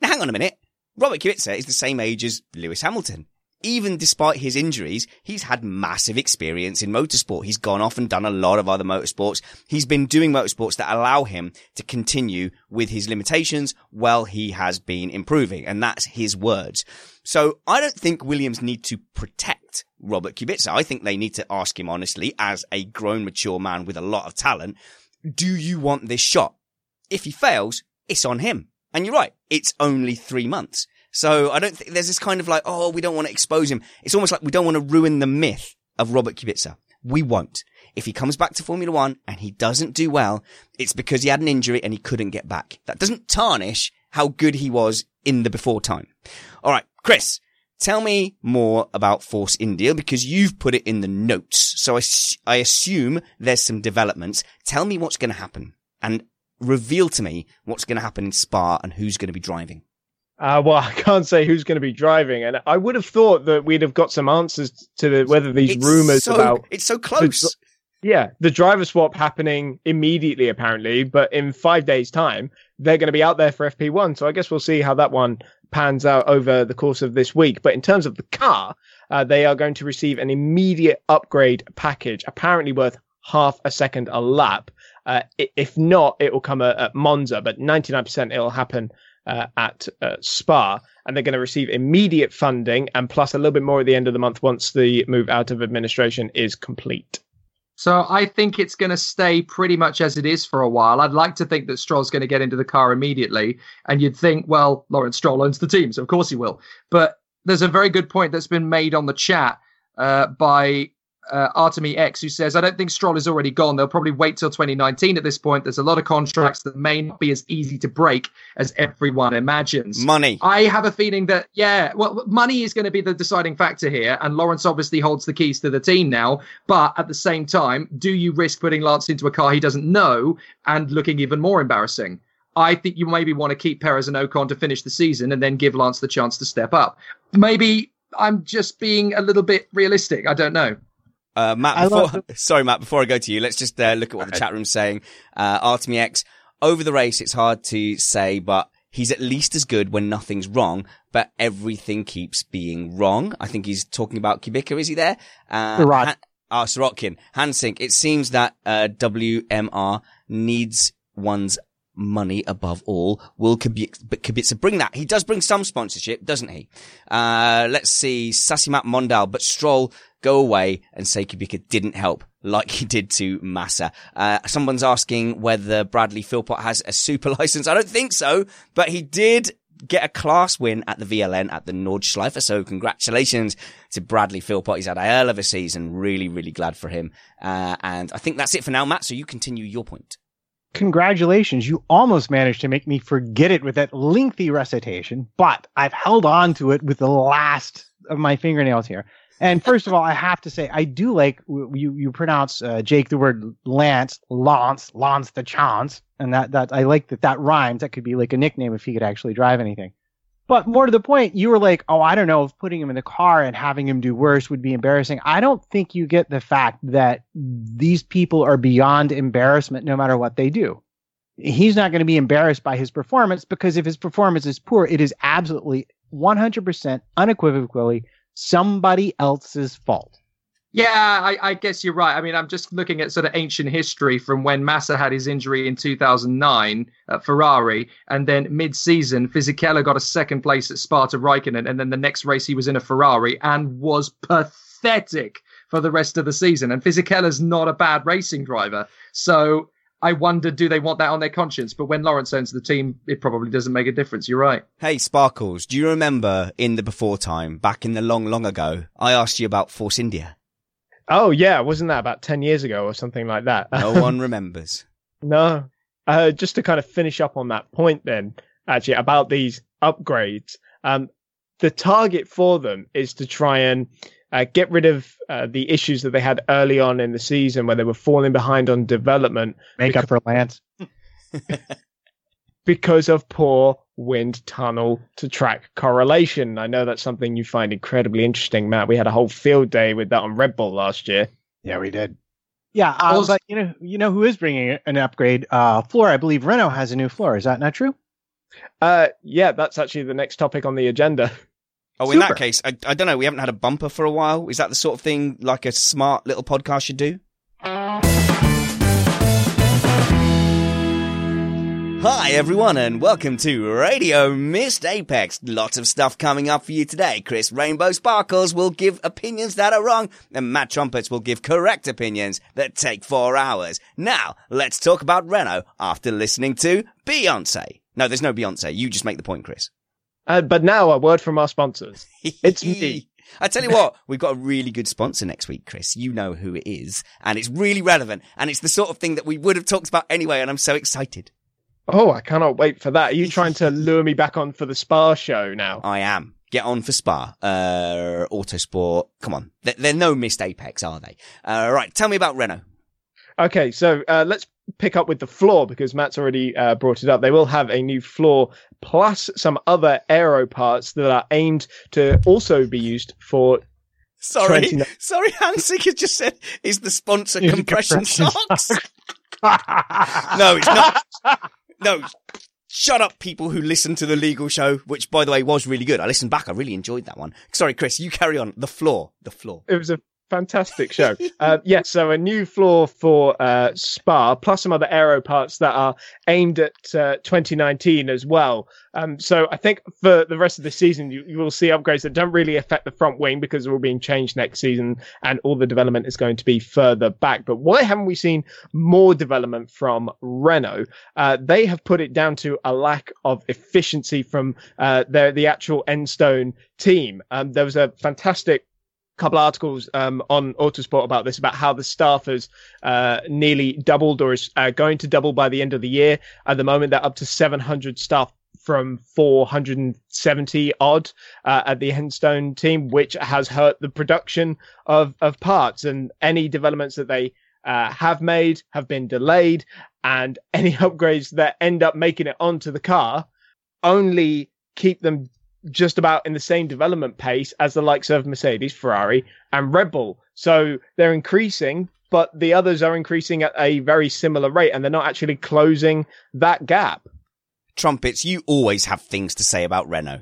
Now, hang on a minute. Robert Kubica is the same age as Lewis Hamilton. Even despite his injuries, he's had massive experience in motorsport. He's gone off and done a lot of other motorsports. He's been doing motorsports that allow him to continue with his limitations while he has been improving. And that's his words. So I don't think Williams need to protect Robert Kubica. I think they need to ask him honestly, as a grown, mature man with a lot of talent, do you want this shot? If he fails, it's on him. And you're right. It's only three months. So I don't think there's this kind of like, oh, we don't want to expose him. It's almost like we don't want to ruin the myth of Robert Kubica. We won't. If he comes back to Formula One and he doesn't do well, it's because he had an injury and he couldn't get back. That doesn't tarnish how good he was in the before time. All right, Chris, Tell me more about Force India because you've put it in the notes. So I, I assume there's some developments. Tell me what's going to happen and reveal to me what's going to happen in Spa and who's going to be driving. Uh, well, I can't say who's going to be driving, and I would have thought that we'd have got some answers to the, whether these It's rumors so- about it's so close. Yeah the driver swap happening immediately, apparently, but in five days' time they're going to be out there for FP1. So I guess we'll see how that one pans out over the course of this week. But in terms of the car, uh, they are going to receive an immediate upgrade package, apparently worth half a second a lap. Uh, if not, it will come at, Monza, but 99% it'll happen uh, at uh, Spa, and they're going to receive immediate funding and plus a little bit more at the end of the month once the move out of administration is complete. So I think it's going to stay pretty much as it is for a while. I'd like to think that Stroll's going to get into the car immediately, and you'd think, well, Lawrence Stroll owns the team, so of course he will. But there's a very good point that's been made on the chat uh, by uh, Artemy X, who says, I don't think Stroll is already gone. They'll probably wait till 2019 at this point. There's a lot of contracts that may not be as easy to break as everyone imagines. Money. I have a feeling that, yeah, well, money is going to be the deciding factor here. And Lawrence obviously holds the keys to the team now. But at the same time, do you risk putting Lance into a car he doesn't know and looking even more embarrassing? I think you maybe want to keep Perez and Ocon to finish the season and then give Lance the chance to step up. Maybe I'm just being a little bit realistic. I don't know. Uh, Matt, before, love sorry, Matt, before I go to you, let's just uh, look at what the chat room's saying. Uh, Artemy X, over the race, it's hard to say, but he's at least as good when nothing's wrong, but everything keeps being wrong. I think he's talking about Kubica, is he there? Uh, Sirot. Han- Ah, Sirotkin. Hansink, it seems that, uh, WMR needs one's money above all. Will Kubica, but bring that? He does bring some sponsorship, doesn't he? Uh, let's see, Sassimat Mondal, but Stroll, go away and say Kubica didn't help like he did to Massa. Uh, someone's asking whether Bradley Philpott has a super license. I don't think so, but he did get a class win at the VLN at the Nordschleife. So congratulations to Bradley Philpott. He's had a hell of a season. Really, really glad for him. Uh, and I think that's it for now, Matt. So you continue your point. Congratulations. You almost managed to make me forget it with that lengthy recitation, but I've held on to it with the last of my fingernails here. And first of all, I have to say, I do like you, you pronounce, uh, Jake, the word Lance, Lance, Lance the chance. And that, that, I like that that rhymes. That could be like a nickname if he could actually drive anything. But more to the point, you were like, oh, I don't know if putting him in the car and having him do worse would be embarrassing. I don't think you get the fact that these people are beyond embarrassment no matter what they do. He's not going to be embarrassed by his performance because if his performance is poor, it is absolutely 100% unequivocally somebody else's fault. Yeah, I, I guess you're right. I mean, I'm just looking at sort of ancient history from when Massa had his injury in 2009 at Ferrari, and then mid-season, Fisichella got a second place at Spa to Raikkonen, and then the next race he was in a Ferrari and was pathetic for the rest of the season. And Fisichella's not a bad racing driver, so I wonder, do they want that on their conscience? But when Lawrence owns the team, it probably doesn't make a difference. You're right. Hey, Sparkles, do you remember in the before time, back in the long, long ago, I asked you about Force India? Oh yeah, wasn't that about ten years ago or something like that? No one remembers. No. Uh, just to kind of finish up on that point, then actually about these upgrades, um, the target for them is to try and uh, get rid of uh, the issues that they had early on in the season where they were falling behind on development Make up for Lance. because of poor wind tunnel to track correlation. I know that's something you find incredibly interesting, Matt. We had a whole field day with that on Red Bull last year. Yeah, we did. Yeah, uh, Also- but you know, you know who is bringing an upgrade? Uh, floor. I believe Renault has a new floor. Is that not true? Uh, yeah, that's actually the next topic on the agenda. Oh, in that case, I, I don't know. We haven't had a bumper for a while. Is that the sort of thing like a smart little podcast should do? Hi everyone and welcome to Radio Missed Apex. Lots of stuff coming up for you today. Chris Rainbow Sparkles will give opinions that are wrong and Matt Trumpets will give correct opinions that take four hours. Now, let's talk about Renault after listening to Beyonce. No, there's no Beyonce. You just make the point, Chris. Uh, but now a word from our sponsors. It's me. I tell you what, we've got a really good sponsor next week, Chris. You know who it is, and it's really relevant, and it's the sort of thing that we would have talked about anyway, and I'm so excited. Oh, I cannot wait for that. Are you trying to lure me back on for the Spa show now? I am. Get on for Spa, uh, Autosport. Come on. They're, they're no missed apex, are they? Uh, right. Tell me about Renault. Okay, so uh, let's pick up with the floor because Matt's already uh, brought it up. They will have a new floor plus some other aero parts that are aimed to also be used for. Sorry, 29 sorry, Hansik has just said is the sponsor Is compression, compression socks. no, it's not. No, shut up, people who listen to the legal show, which by the way was really good. I listened back. I really enjoyed that one. Sorry, Chris, you carry on. The floor, the floor. It was a fantastic show. uh, yes, so a new floor for uh, Spa, plus some other aero parts that are aimed at uh, 2019 as well. Um, so I think for the rest of the season, you, you will see upgrades that don't really affect the front wing because they're all being changed next season, and all the development is going to be further back. But why haven't we seen more development from Renault? Uh, they have put it down to a lack of efficiency from uh, their the actual Enstone team. Um, there was a fantastic couple articles um, on Autosport about this, about how the staff has uh, nearly doubled or is uh, going to double by the end of the year. At the moment, they're up to 700 staff from 470 odd uh, at the Enstone team, which has hurt the production of, of parts and any developments that they uh, have made have been delayed and any upgrades that end up making it onto the car only keep them just about in the same development pace as the likes of Mercedes, Ferrari, and Red Bull. So they're increasing, but the others are increasing at a very similar rate, and they're not actually closing that gap. Trumpets, you always have things to say about Renault.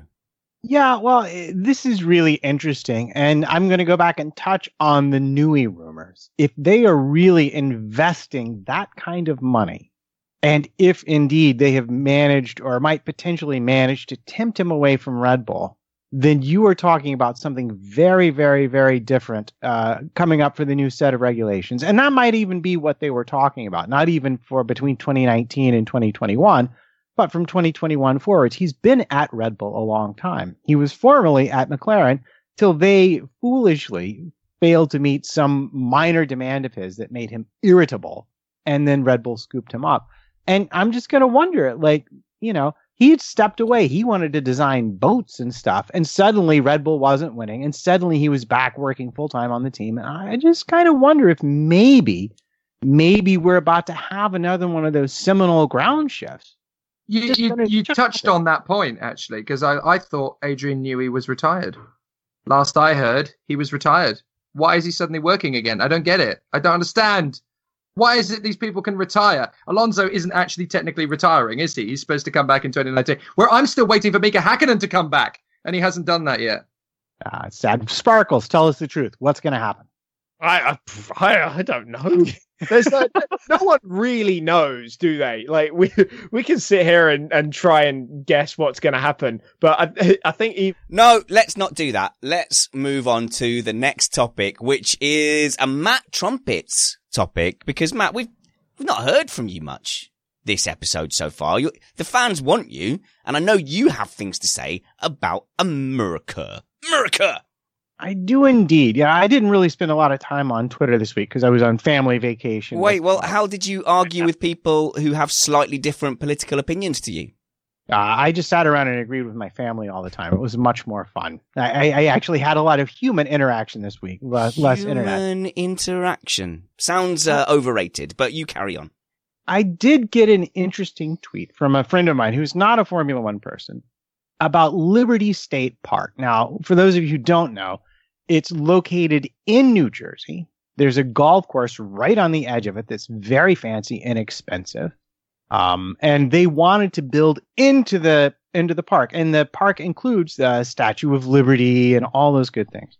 Yeah, well, eh, this is really interesting. And I'm going to go back and touch on the Newey rumors. If they are really investing that kind of money, and if indeed they have managed or might potentially manage to tempt him away from Red Bull, then you are talking about something very, very, very different uh, coming up for the new set of regulations. And that might even be what they were talking about, not even for between 2019 and 2021 but from 2021 forwards, he's been at Red Bull a long time. He was formerly at McLaren till they foolishly failed to meet some minor demand of his that made him irritable. And then Red Bull scooped him up. And I'm just going to wonder, like, you know, he had stepped away. He wanted to design boats and stuff. And suddenly Red Bull wasn't winning. And suddenly he was back working full time on the team. And I just kind of wonder if maybe, maybe we're about to have another one of those seminal ground shifts. You you, you touched on that point actually, because I, I thought Adrian Newey was retired. Last I heard, he was retired. Why is he suddenly working again? I don't get it. I don't understand. Why is it these people can retire? Alonso isn't actually technically retiring, is he? He's supposed to come back in 2019. Where I'm still waiting for Mika Hakkinen to come back, and he hasn't done that yet. Ah, it's sad. Sparkles, tell us the truth. What's going to happen? I, I I don't know. There's no, no one really knows, do they? Like we we can sit here and, and try and guess what's going to happen, but I I think e- No, let's not do that. Let's move on to the next topic, which is a Matt Trumpets topic, because Matt, we've, we've not heard from you much this episode so far. You, the fans want you, and I know you have things to say about America. America! I do indeed. Yeah, I didn't really spend a lot of time on Twitter this week because I was on family vacation. Wait, with- well, how did you argue with people who have slightly different political opinions to you? Uh, I just sat around and agreed with my family all the time. It was much more fun. I, I, actually had a lot of human interaction this week, less, less internet. Human interaction. Sounds uh, overrated, but you carry on. I did get an interesting tweet from a friend of mine who's not a Formula One person about Liberty State Park. Now, for those of you who don't know, it's located in New Jersey. There's a golf course right on the edge of it that's very fancy and expensive. Um, and they wanted to build into the into the park, and the park includes the Statue of Liberty and all those good things.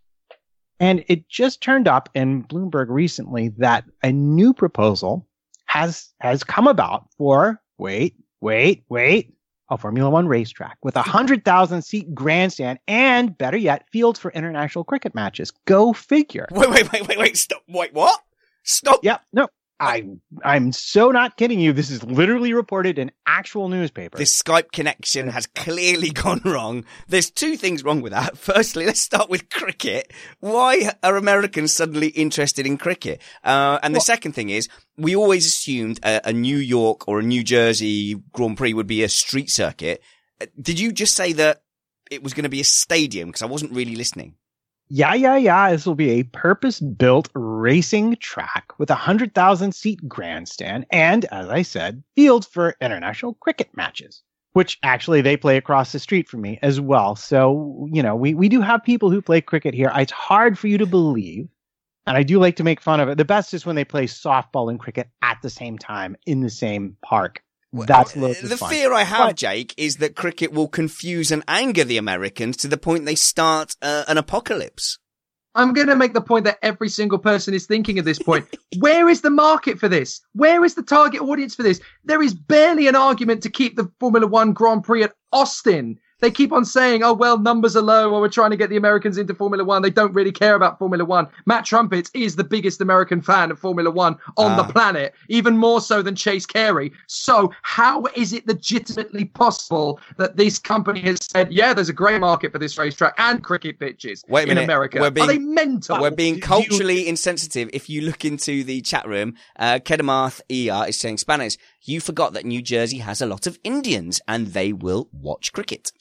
And it just turned up in Bloomberg recently that a new proposal has has come about for wait, wait, wait, a Formula One racetrack with a hundred thousand seat grandstand and better yet, fields for international cricket matches. Go figure. Wait, wait, wait, wait, wait, stop. Wait, what? Stop. Yep, no. I I'm so not kidding you. This is literally reported in actual newspaper. This Skype connection has clearly gone wrong. There's two things wrong with that. Firstly, let's start with cricket. Why are Americans suddenly interested in cricket? Uh, and the second thing is, we always assumed a, a New York or a New Jersey Grand Prix would be a street circuit. Uh, Did you just say that it was going to be a stadium because I wasn't really listening. Yeah, yeah, yeah. This will be a purpose built racing track with a 100,000 seat grandstand and, as I said, fields for international cricket matches, which actually they play across the street from me as well. So, you know, we, we do have people who play cricket here. It's hard for you to believe. And I do like to make fun of it. The best is when they play softball and cricket at the same time in the same park. That's Uh, the fear I have, Jake, is that cricket will confuse and anger the Americans to the point they start uh, an apocalypse. I'm going to make the point that every single person is thinking at this point. Where is the market for this? Where is the target audience for this? There is barely an argument to keep the Formula One Grand Prix at Austin. They keep on saying, oh, well, numbers are low, or we're trying to get the Americans into Formula One. They don't really care about Formula One. Matt Trumpets is the biggest American fan of Formula One on Ah. the planet, even more so than Chase Carey. So, how is it legitimately possible that this company has said, yeah, there's a great market for this racetrack and cricket pitches Wait a in minute. America? We're being- are they mental? We're being culturally insensitive. If you look into the chat room, uh, Kedamath ER is saying, Spanish, you forgot that New Jersey has a lot of Indians and they will watch cricket.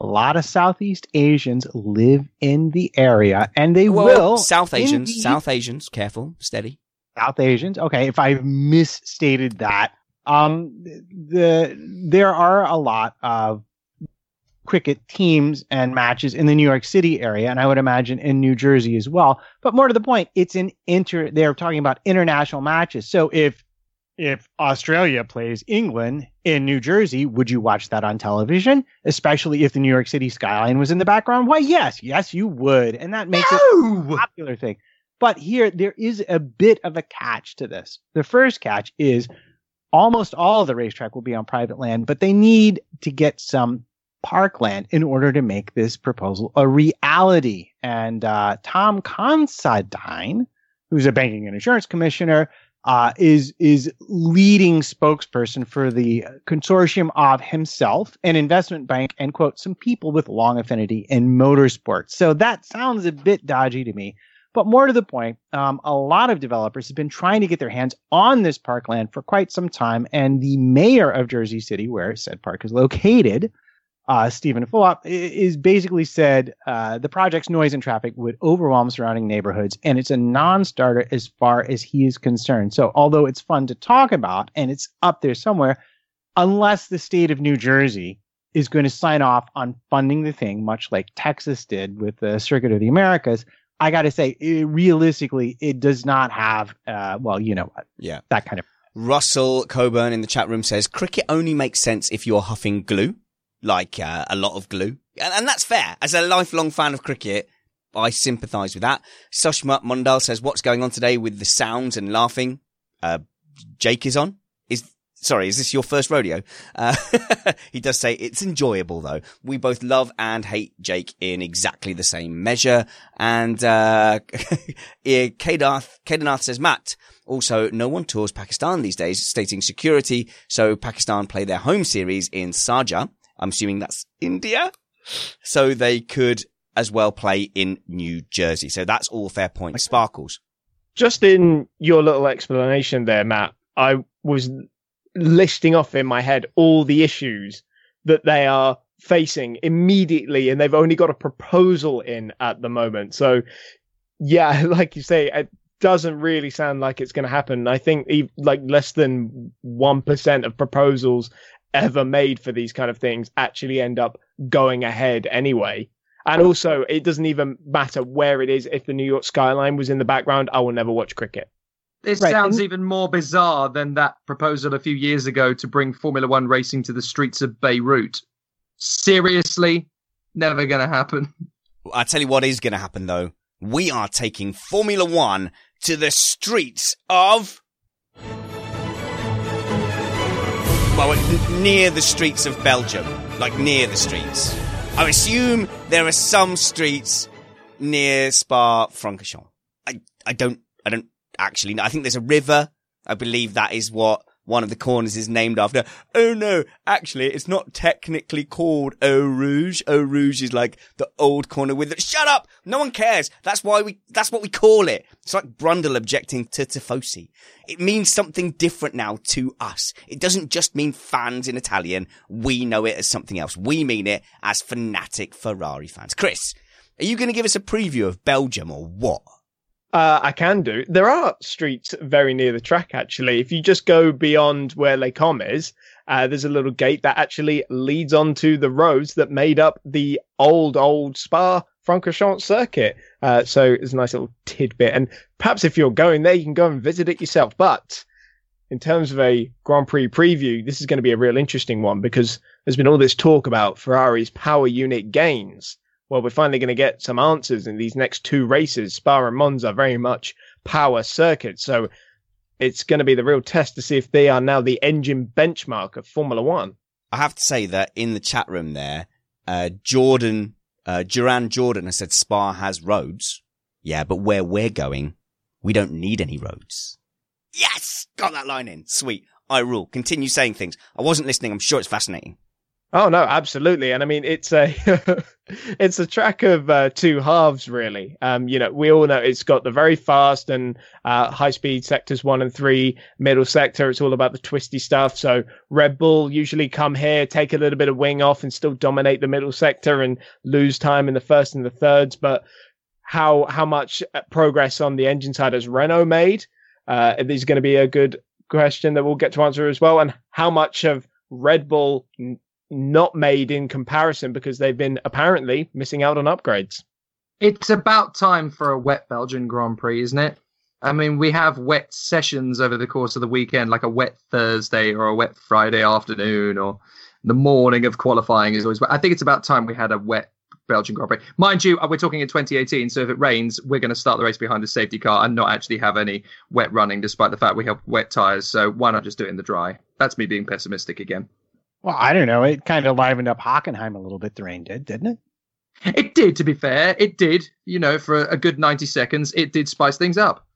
A lot of Southeast Asians live in the area and they Well, will. South Asians, indeed- South Asians, careful, steady. South Asians. Okay, if I've misstated that, um, the there are a lot of cricket teams and matches in the New York City area, and I would imagine in New Jersey as well. But more to the point, it's an inter. They're talking about international matches. So if if Australia plays England in New Jersey, would you watch that on television? Especially if the New York City skyline was in the background? Why, yes, yes, you would, and that makes it a popular thing. But here, there is a bit of a catch to this. The first catch is almost all of the racetrack will be on private land, but they need to get some parkland in order to make this proposal a reality. And uh, Tom Considine, who's a banking and insurance commissioner, uh, is is leading spokesperson for the consortium of himself, an investment bank, and quote some people with long affinity in motorsports. So that sounds a bit dodgy to me. But more to the point, um, a lot of developers have been trying to get their hands on this parkland for quite some time, and the mayor of Jersey City, where said park is located, uh, Steven Fulop, is basically said uh, the project's noise and traffic would overwhelm surrounding neighborhoods, and it's a non-starter as far as he is concerned. So, although it's fun to talk about and it's up there somewhere, unless the state of New Jersey is going to sign off on funding the thing, much like Texas did with the Circuit of the Americas, I got to say, it, realistically, it does not have, uh, well, you know, what Yeah. that kind of. Russell Coburn in the chat room says cricket only makes sense if you're huffing glue, like uh, a lot of glue. And, and that's fair. As a lifelong fan of cricket, I sympathise with that. Sushma Mundal says, what's going on today with the sounds and laughing? Uh, Jake is on. Is Sorry, is this your first rodeo? Uh, he does say it's enjoyable though. We both love and hate Jake in exactly the same measure. And, uh, Kedarth, Kedarnath says, Matt, also no one tours Pakistan these days, stating security. So Pakistan play their home series in Sharjah. I'm assuming that's India. So they could as well play in New Jersey. So that's all fair points. Sparkles. just in your little explanation there, Matt, I was listing off in my head all the issues that they are facing immediately, and they've only got a proposal in at the moment. So, yeah, like you say, it doesn't really sound like it's going to happen. I think like less than 1% of proposals ever made for these kind of things actually end up going ahead anyway. And also, it doesn't even matter where it is. If the New York skyline was in the background, I will never watch cricket. This Right, sounds even more bizarre than that proposal a few years ago to bring Formula One racing to the streets of Beirut. Seriously, never going to happen. I tell you what is going to happen though. We are taking Formula One to the streets of. Well, near the streets of Belgium. Like near the streets. I assume there are some streets near Spa Francorchamps. I, I don't, I don't actually know. I think there's a river. I believe that is what one of the corners is named after. Oh no, actually, it's not technically called Eau Rouge. Eau Rouge is like the old corner with it. Shut up! No one cares. That's why we, that's what we call it. It's like Brundle objecting to Tifosi. It means something different now to us. It doesn't just mean fans in Italian. We know it as something else. We mean it as fanatic Ferrari fans. Chris, are you going to give us a preview of Belgium or what? Uh, I can do. There are streets very near the track, actually. If you just go beyond where Les Combes is, uh, there's a little gate that actually leads onto the roads that made up the old, old Spa Francorchamps circuit. Uh, so it's a nice little tidbit. And perhaps if you're going there, you can go and visit it yourself. But in terms of a Grand Prix preview, this is going to be a real interesting one because there's been all this talk about Ferrari's power unit gains well, we're finally going to get some answers in these next two races. Spa and Monza are very much power circuits. So it's going to be the real test to see if they are now the engine benchmark of Formula One. I have to say that in the chat room there, uh, Jordan, uh, Duran Jordan has said Spa has roads. Yeah, but where we're going, we don't need any roads. Yes! Got that line in. Sweet. I rule. Continue saying things. I wasn't listening. I'm sure it's fascinating. Oh no, absolutely, and I mean it's a it's a track of uh, two halves, really. Um, you know, we all know it's got the very fast and uh, high speed sectors one and three. Middle sector, it's all about the twisty stuff. So Red Bull usually come here, take a little bit of wing off, and still dominate the middle sector and lose time in the first and the thirds. But how how much uh, progress on the engine side has Renault made? Uh, is going to be a good question that we'll get to answer as well, and how much of Red Bull not made in comparison because they've been apparently missing out on upgrades. It's about time for a wet Belgian Grand Prix, isn't it? I mean, we have wet sessions over the course of the weekend, like a wet Thursday or a wet Friday afternoon, or the morning of qualifying is always wet. I think it's about time we had a wet Belgian Grand Prix. Mind you, uh, we're talking in 2018, so if it rains, we're going to start the race behind the safety car and not actually have any wet running, despite the fact we have wet tyres. So why not just do it in the dry? That's me being pessimistic again. Well, I don't know. It kind of livened up Hockenheim a little bit. The rain did, didn't it? It did. To be fair, it did. You know, for a good ninety seconds, it did spice things up.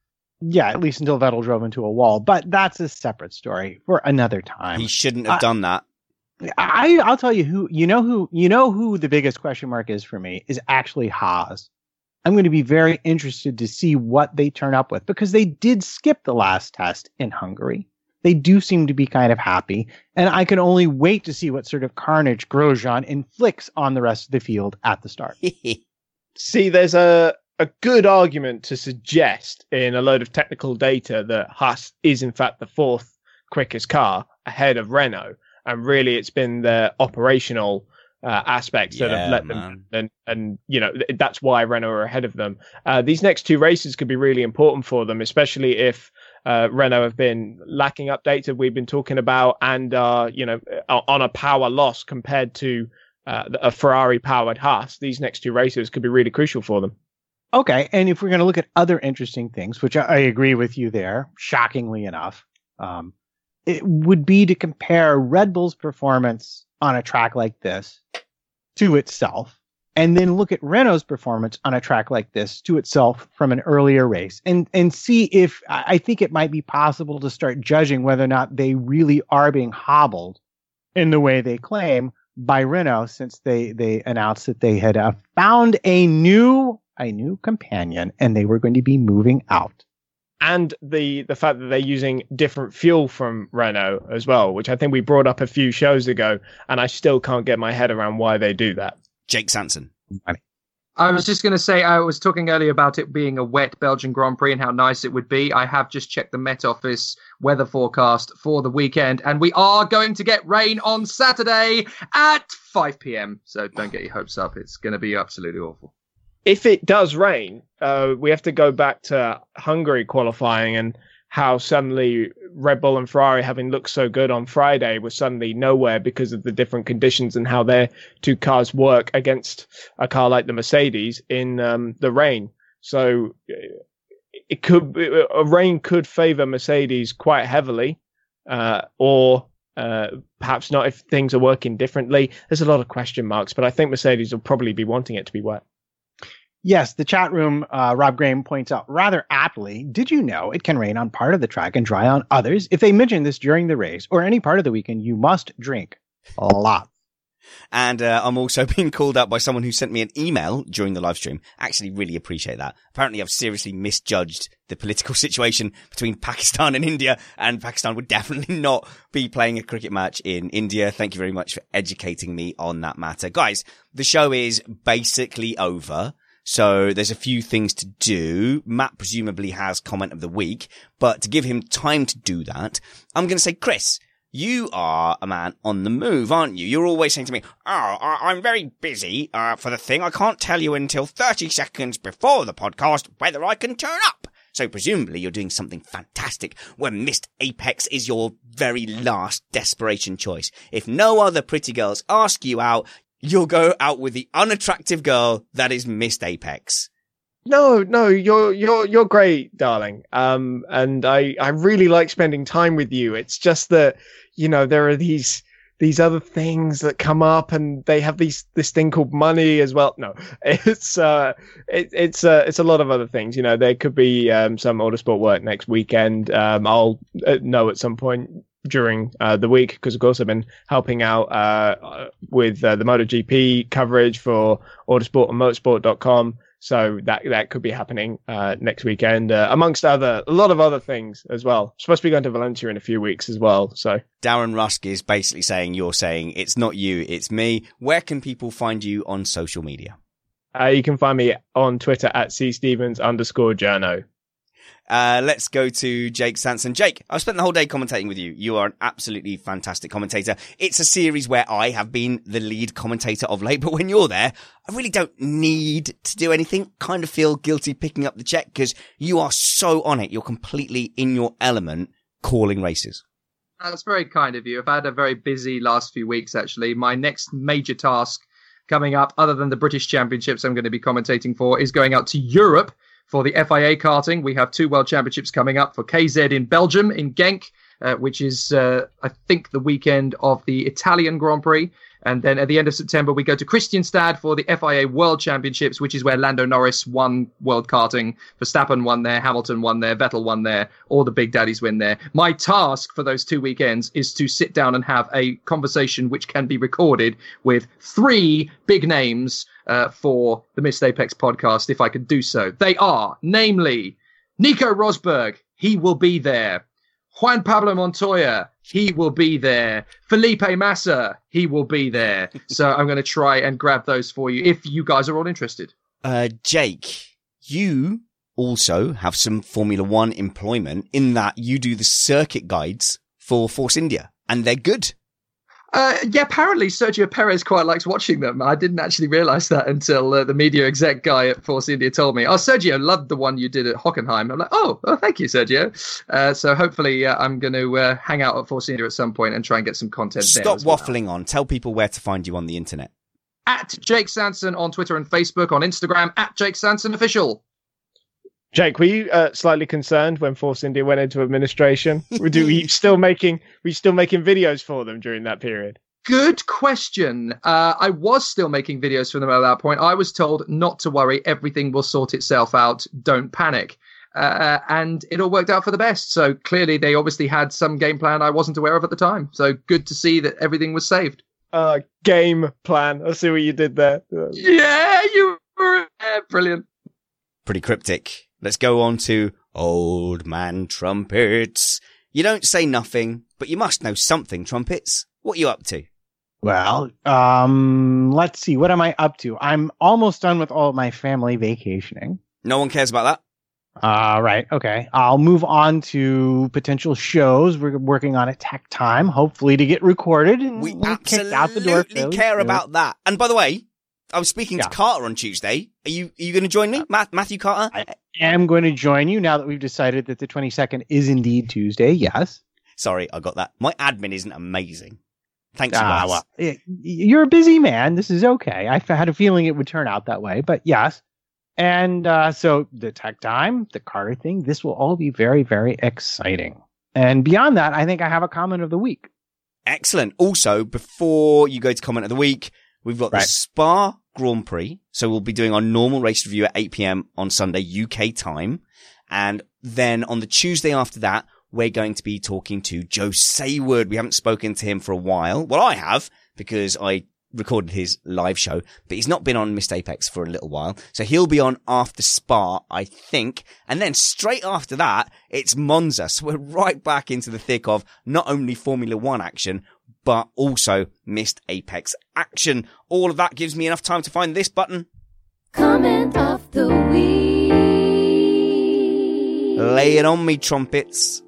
Yeah, at least until Vettel drove into a wall. But that's a separate story for another time. He shouldn't have done that. I I'll tell you who you know who you know who the biggest question mark is for me is actually Haas. I'm going to be very interested to see what they turn up with because they did skip the last test in Hungary they do seem to be kind of happy. And I can only wait to see what sort of carnage Grosjean inflicts on the rest of the field at the start. see, there's a, a good argument to suggest in a load of technical data that Haas is in fact the fourth quickest car ahead of Renault. And really, it's been the operational uh, aspects that yeah, have let man. them and and you know that's why Renault are ahead of them. Uh, these next two races could be really important for them, especially if uh, Renault have been lacking updates that we've been talking about, and uh, you know, on a power loss compared to uh, a Ferrari powered Haas. These next two races could be really crucial for them. Okay, and if we're going to look at other interesting things, which I, agree with you there, shockingly enough, um, it would be to compare Red Bull's performance on a track like this to itself and then look at Renault's performance on a track like this to itself from an earlier race and and see if I think it might be possible to start judging whether or not they really are being hobbled in the way they claim by Renault since they they announced that they had uh, found a new a new companion and they were going to be moving out and the the fact that they're using different fuel from Renault as well, which I think we brought up a few shows ago, and I still can't get my head around why they do that. Jake Sanson. I was just going to say, I was talking earlier about it being a wet Belgian Grand Prix and how nice it would be. I have just checked the Met Office weather forecast for the weekend, and we are going to get rain on Saturday at 5 p.m. So don't get your hopes up. It's going to be absolutely awful. If it does rain, uh, we have to go back to Hungary qualifying and how suddenly Red Bull and Ferrari, having looked so good on Friday, were suddenly nowhere because of the different conditions and how their two cars work against a car like the Mercedes in um, the rain. So it could a rain could favor Mercedes quite heavily, uh, or uh, perhaps not if things are working differently. There's a lot of question marks, but I think Mercedes will probably be wanting it to be wet. Yes, the chat room, uh, Rob Graham points out rather aptly. Did you know it can rain on part of the track and dry on others? If they mention this during the race or any part of the weekend, you must drink a lot. And uh, I'm also being called out by someone who sent me an email during the live stream. Actually, really appreciate that. Apparently, I've seriously misjudged the political situation between Pakistan and India, and Pakistan would definitely not be playing a cricket match in India. Thank you very much for educating me on that matter. Guys, the show is basically over. So there's a few things to do. Matt presumably has comment of the week, but to give him time to do that, I'm going to say, Chris, you are a man on the move, aren't you? You're always saying to me, "Oh, I'm very busy uh, for the thing. I can't tell you until 30 seconds before the podcast whether I can turn up." So presumably you're doing something fantastic where Missed Apex is your very last desperation choice. If no other pretty girls ask you out, you'll go out with the unattractive girl that is Missed Apex. No, no, you're you're you're great, darling. Um, and I I really like spending time with you. It's just that you know there are these these other things that come up and they have these this thing called money as well no it's uh it, it's uh it's a lot of other things you know there could be um some autosport work next weekend um i'll uh, know at some point during uh, the week because of course i've been helping out uh with uh, the MotoGP coverage for autosport and motorsport.com so that that could be happening uh, next weekend, uh, amongst other a lot of other things as well. supposed to be going to Valencia in a few weeks as well. So Darren Rusk is basically saying you're saying it's not you, it's me. Where can people find you on social media? Uh, you can find me on Twitter at c stevens underscore journo. Uh, let's go to Jake Sanson. Jake, I've spent the whole day commentating with you. You are an absolutely fantastic commentator. It's a series where I have been the lead commentator of late, but when you're there, I really don't need to do anything. Kind of feel guilty picking up the check because you are so on it. You're completely in your element calling races. That's very kind of you. I've had a very busy last few weeks, actually. My next major task coming up, other than the British Championships I'm going to be commentating for, is going out to Europe for the FIA karting. We have two World Championships coming up for KZ in Belgium, in Genk, uh, which is, uh, I think, the weekend of the Italian Grand Prix. And then at the end of September, we go to Kristianstad for the FIA World Championships, which is where Lando Norris won World Karting. Verstappen won there, Hamilton won there, Vettel won there, all the big daddies win there. My task for those two weekends is to sit down and have a conversation which can be recorded with three big names uh, for the Missed Apex podcast, if I could do so. They are, namely, Nico Rosberg. He will be there. Juan Pablo Montoya, he will be there. Felipe Massa, he will be there. so I'm going to try and grab those for you if you guys are all interested. Uh, Jake, you also have some Formula One employment in that you do the circuit guides for Force India, and they're good. Uh, yeah, apparently Sergio Perez quite likes watching them. I didn't actually realize that until uh, the media exec guy at Force India told me. Oh, Sergio loved the one you did at Hockenheim. I'm like, oh, oh thank you, Sergio. Uh, so hopefully uh, I'm going to uh, hang out at Force India at some point and try and get some content Stop waffling well. on. Tell people where to find you on the internet. At Jake Sanson on Twitter and Facebook, on Instagram, at Jake Sanson Official. Jake, were you uh, slightly concerned when Force India went into administration? were you still making were you still making videos for them during that period? Good question. Uh, I was still making videos for them at that point. I was told not to worry, everything will sort itself out. Don't panic. Uh, and it all worked out for the best. So clearly, they obviously had some game plan I wasn't aware of at the time. So good to see that everything was saved. Uh, game plan. I see what you did there. Yeah, you were brilliant. Pretty cryptic. Let's go on to Old Man Trumpets. You don't say nothing, but you must know something, Trumpets. What are you up to? Well, um, let's see. What am I up to? I'm almost done with all of my family vacationing. No one cares about that. Uh, right. Okay. I'll move on to potential shows. We're working on a tech time, hopefully to get recorded and we kicked out the door. absolutely care about that. And by the way, I was speaking Yeah. to Carter on Tuesday. Are you are you going to join me, Matt, Matthew Carter? I am going to join you now that we've decided that the 22nd is indeed Tuesday. Yes. Sorry, I got that. My admin isn't amazing. Thanks, Ah, guys. well, y- you're a busy man. This is okay. I had a feeling it would turn out that way, but yes. And uh, so the tech time, the Carter thing, this will all be very, very exciting. And beyond that, I think I have a comment of the week. Excellent. Also, before you go to comment of the week, we've got the Spa Grand Prix. So we'll be doing our normal race review at 8 p.m. on Sunday UK time. And then on the Tuesday after that, we're going to be talking to Joe Saward. We haven't spoken to him for a while. Well, I have because I recorded his live show, but he's not been on Missed Apex for a little while. So he'll be on after Spa, I think. And then straight after that, it's Monza. So we're right back into the thick of not only Formula One action, but also Missed Apex action. All of that gives me enough time to find this button. Comment of the week. Lay it on me, trumpets.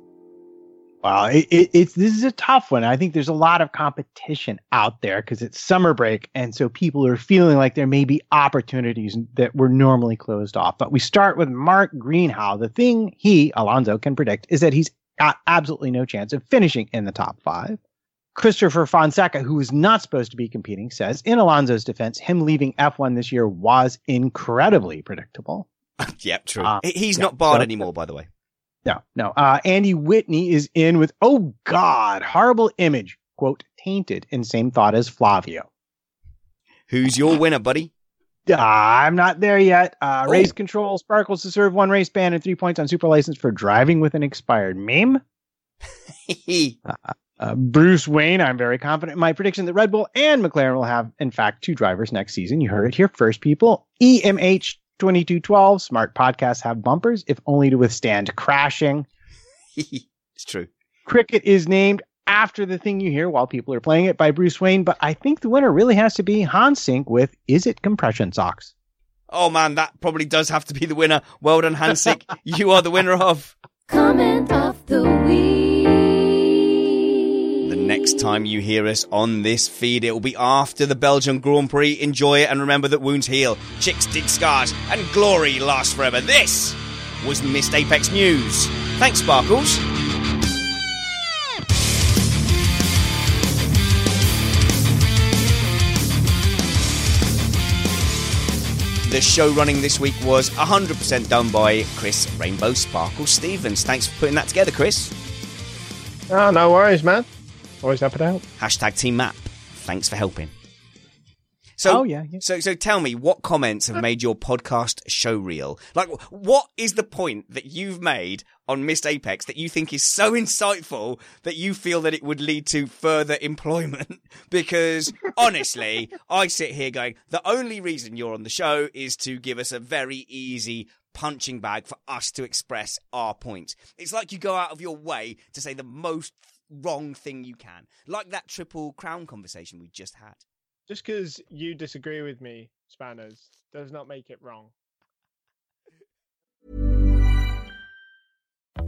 Well, it, it, it's this is a tough one. I think there's a lot of competition out there because it's summer break, and so people are feeling like there may be opportunities that were normally closed off. But we start with Mark Greenhow. The thing he Alonso can predict is that he's got absolutely no chance of finishing in the top five. Christopher Fonseca, who is not supposed to be competing, says in Alonso's defense, him leaving F1 this year was incredibly predictable. yep, true. Uh, He's yeah, not barred so- anymore, by the way. No, no. Uh, Andy Whitney is in with, oh God, horrible image, quote, tainted in same thought as Flavio. Who's your winner, buddy? Uh, I'm not there yet. Uh, Oh. Race control sparkles to serve one race ban and three points on super license for driving with an expired meme. Uh, Uh, Bruce Wayne, I'm very confident in my prediction that Red Bull and McLaren will have, in fact, two drivers next season. You heard it here first, people. EMH 2212, smart podcasts have bumpers, if only to withstand crashing. it's true. Cricket is named after the thing you hear while people are playing it by Bruce Wayne, but I think the winner really has to be Hansink with Is It Compression Socks? Oh man, that probably does have to be the winner. Well done, Hansik. you are the winner of. Comment of the week. Next time you hear us on this feed, it will be after the Belgian Grand Prix. Enjoy it and remember that wounds heal, chicks dig scars, and glory lasts forever. This was Missed Apex News. Thanks, Sparkles. The show running this week was 100% done by Chris Rainbow Sparkle Stevens. Thanks for putting that together, Chris. Oh, no worries, man. Always happy to help. Hashtag Team Map. Thanks for helping. So, Oh, yeah, yeah. So, so tell me, what comments have made your podcast show real? Like, what is the point that you've made on Missed Apex that you think is so insightful that you feel that it would lead to further employment? because honestly, I sit here going, the only reason you're on the show is to give us a very easy punching bag for us to express our points. It's like you go out of your way to say the most wrong thing you can. Like that triple crown conversation we just had. Just because you disagree with me, Spanners, does not make it wrong.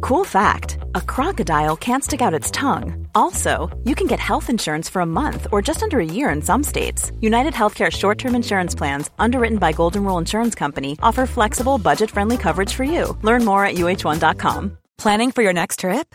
Cool fact a crocodile can't stick out its tongue. Also, you can get health insurance for a month or just under a year in some states. United Healthcare short term insurance plans, underwritten by Golden Rule Insurance Company, offer flexible, budget friendly coverage for you. Learn more at uh1.com. Planning for your next trip?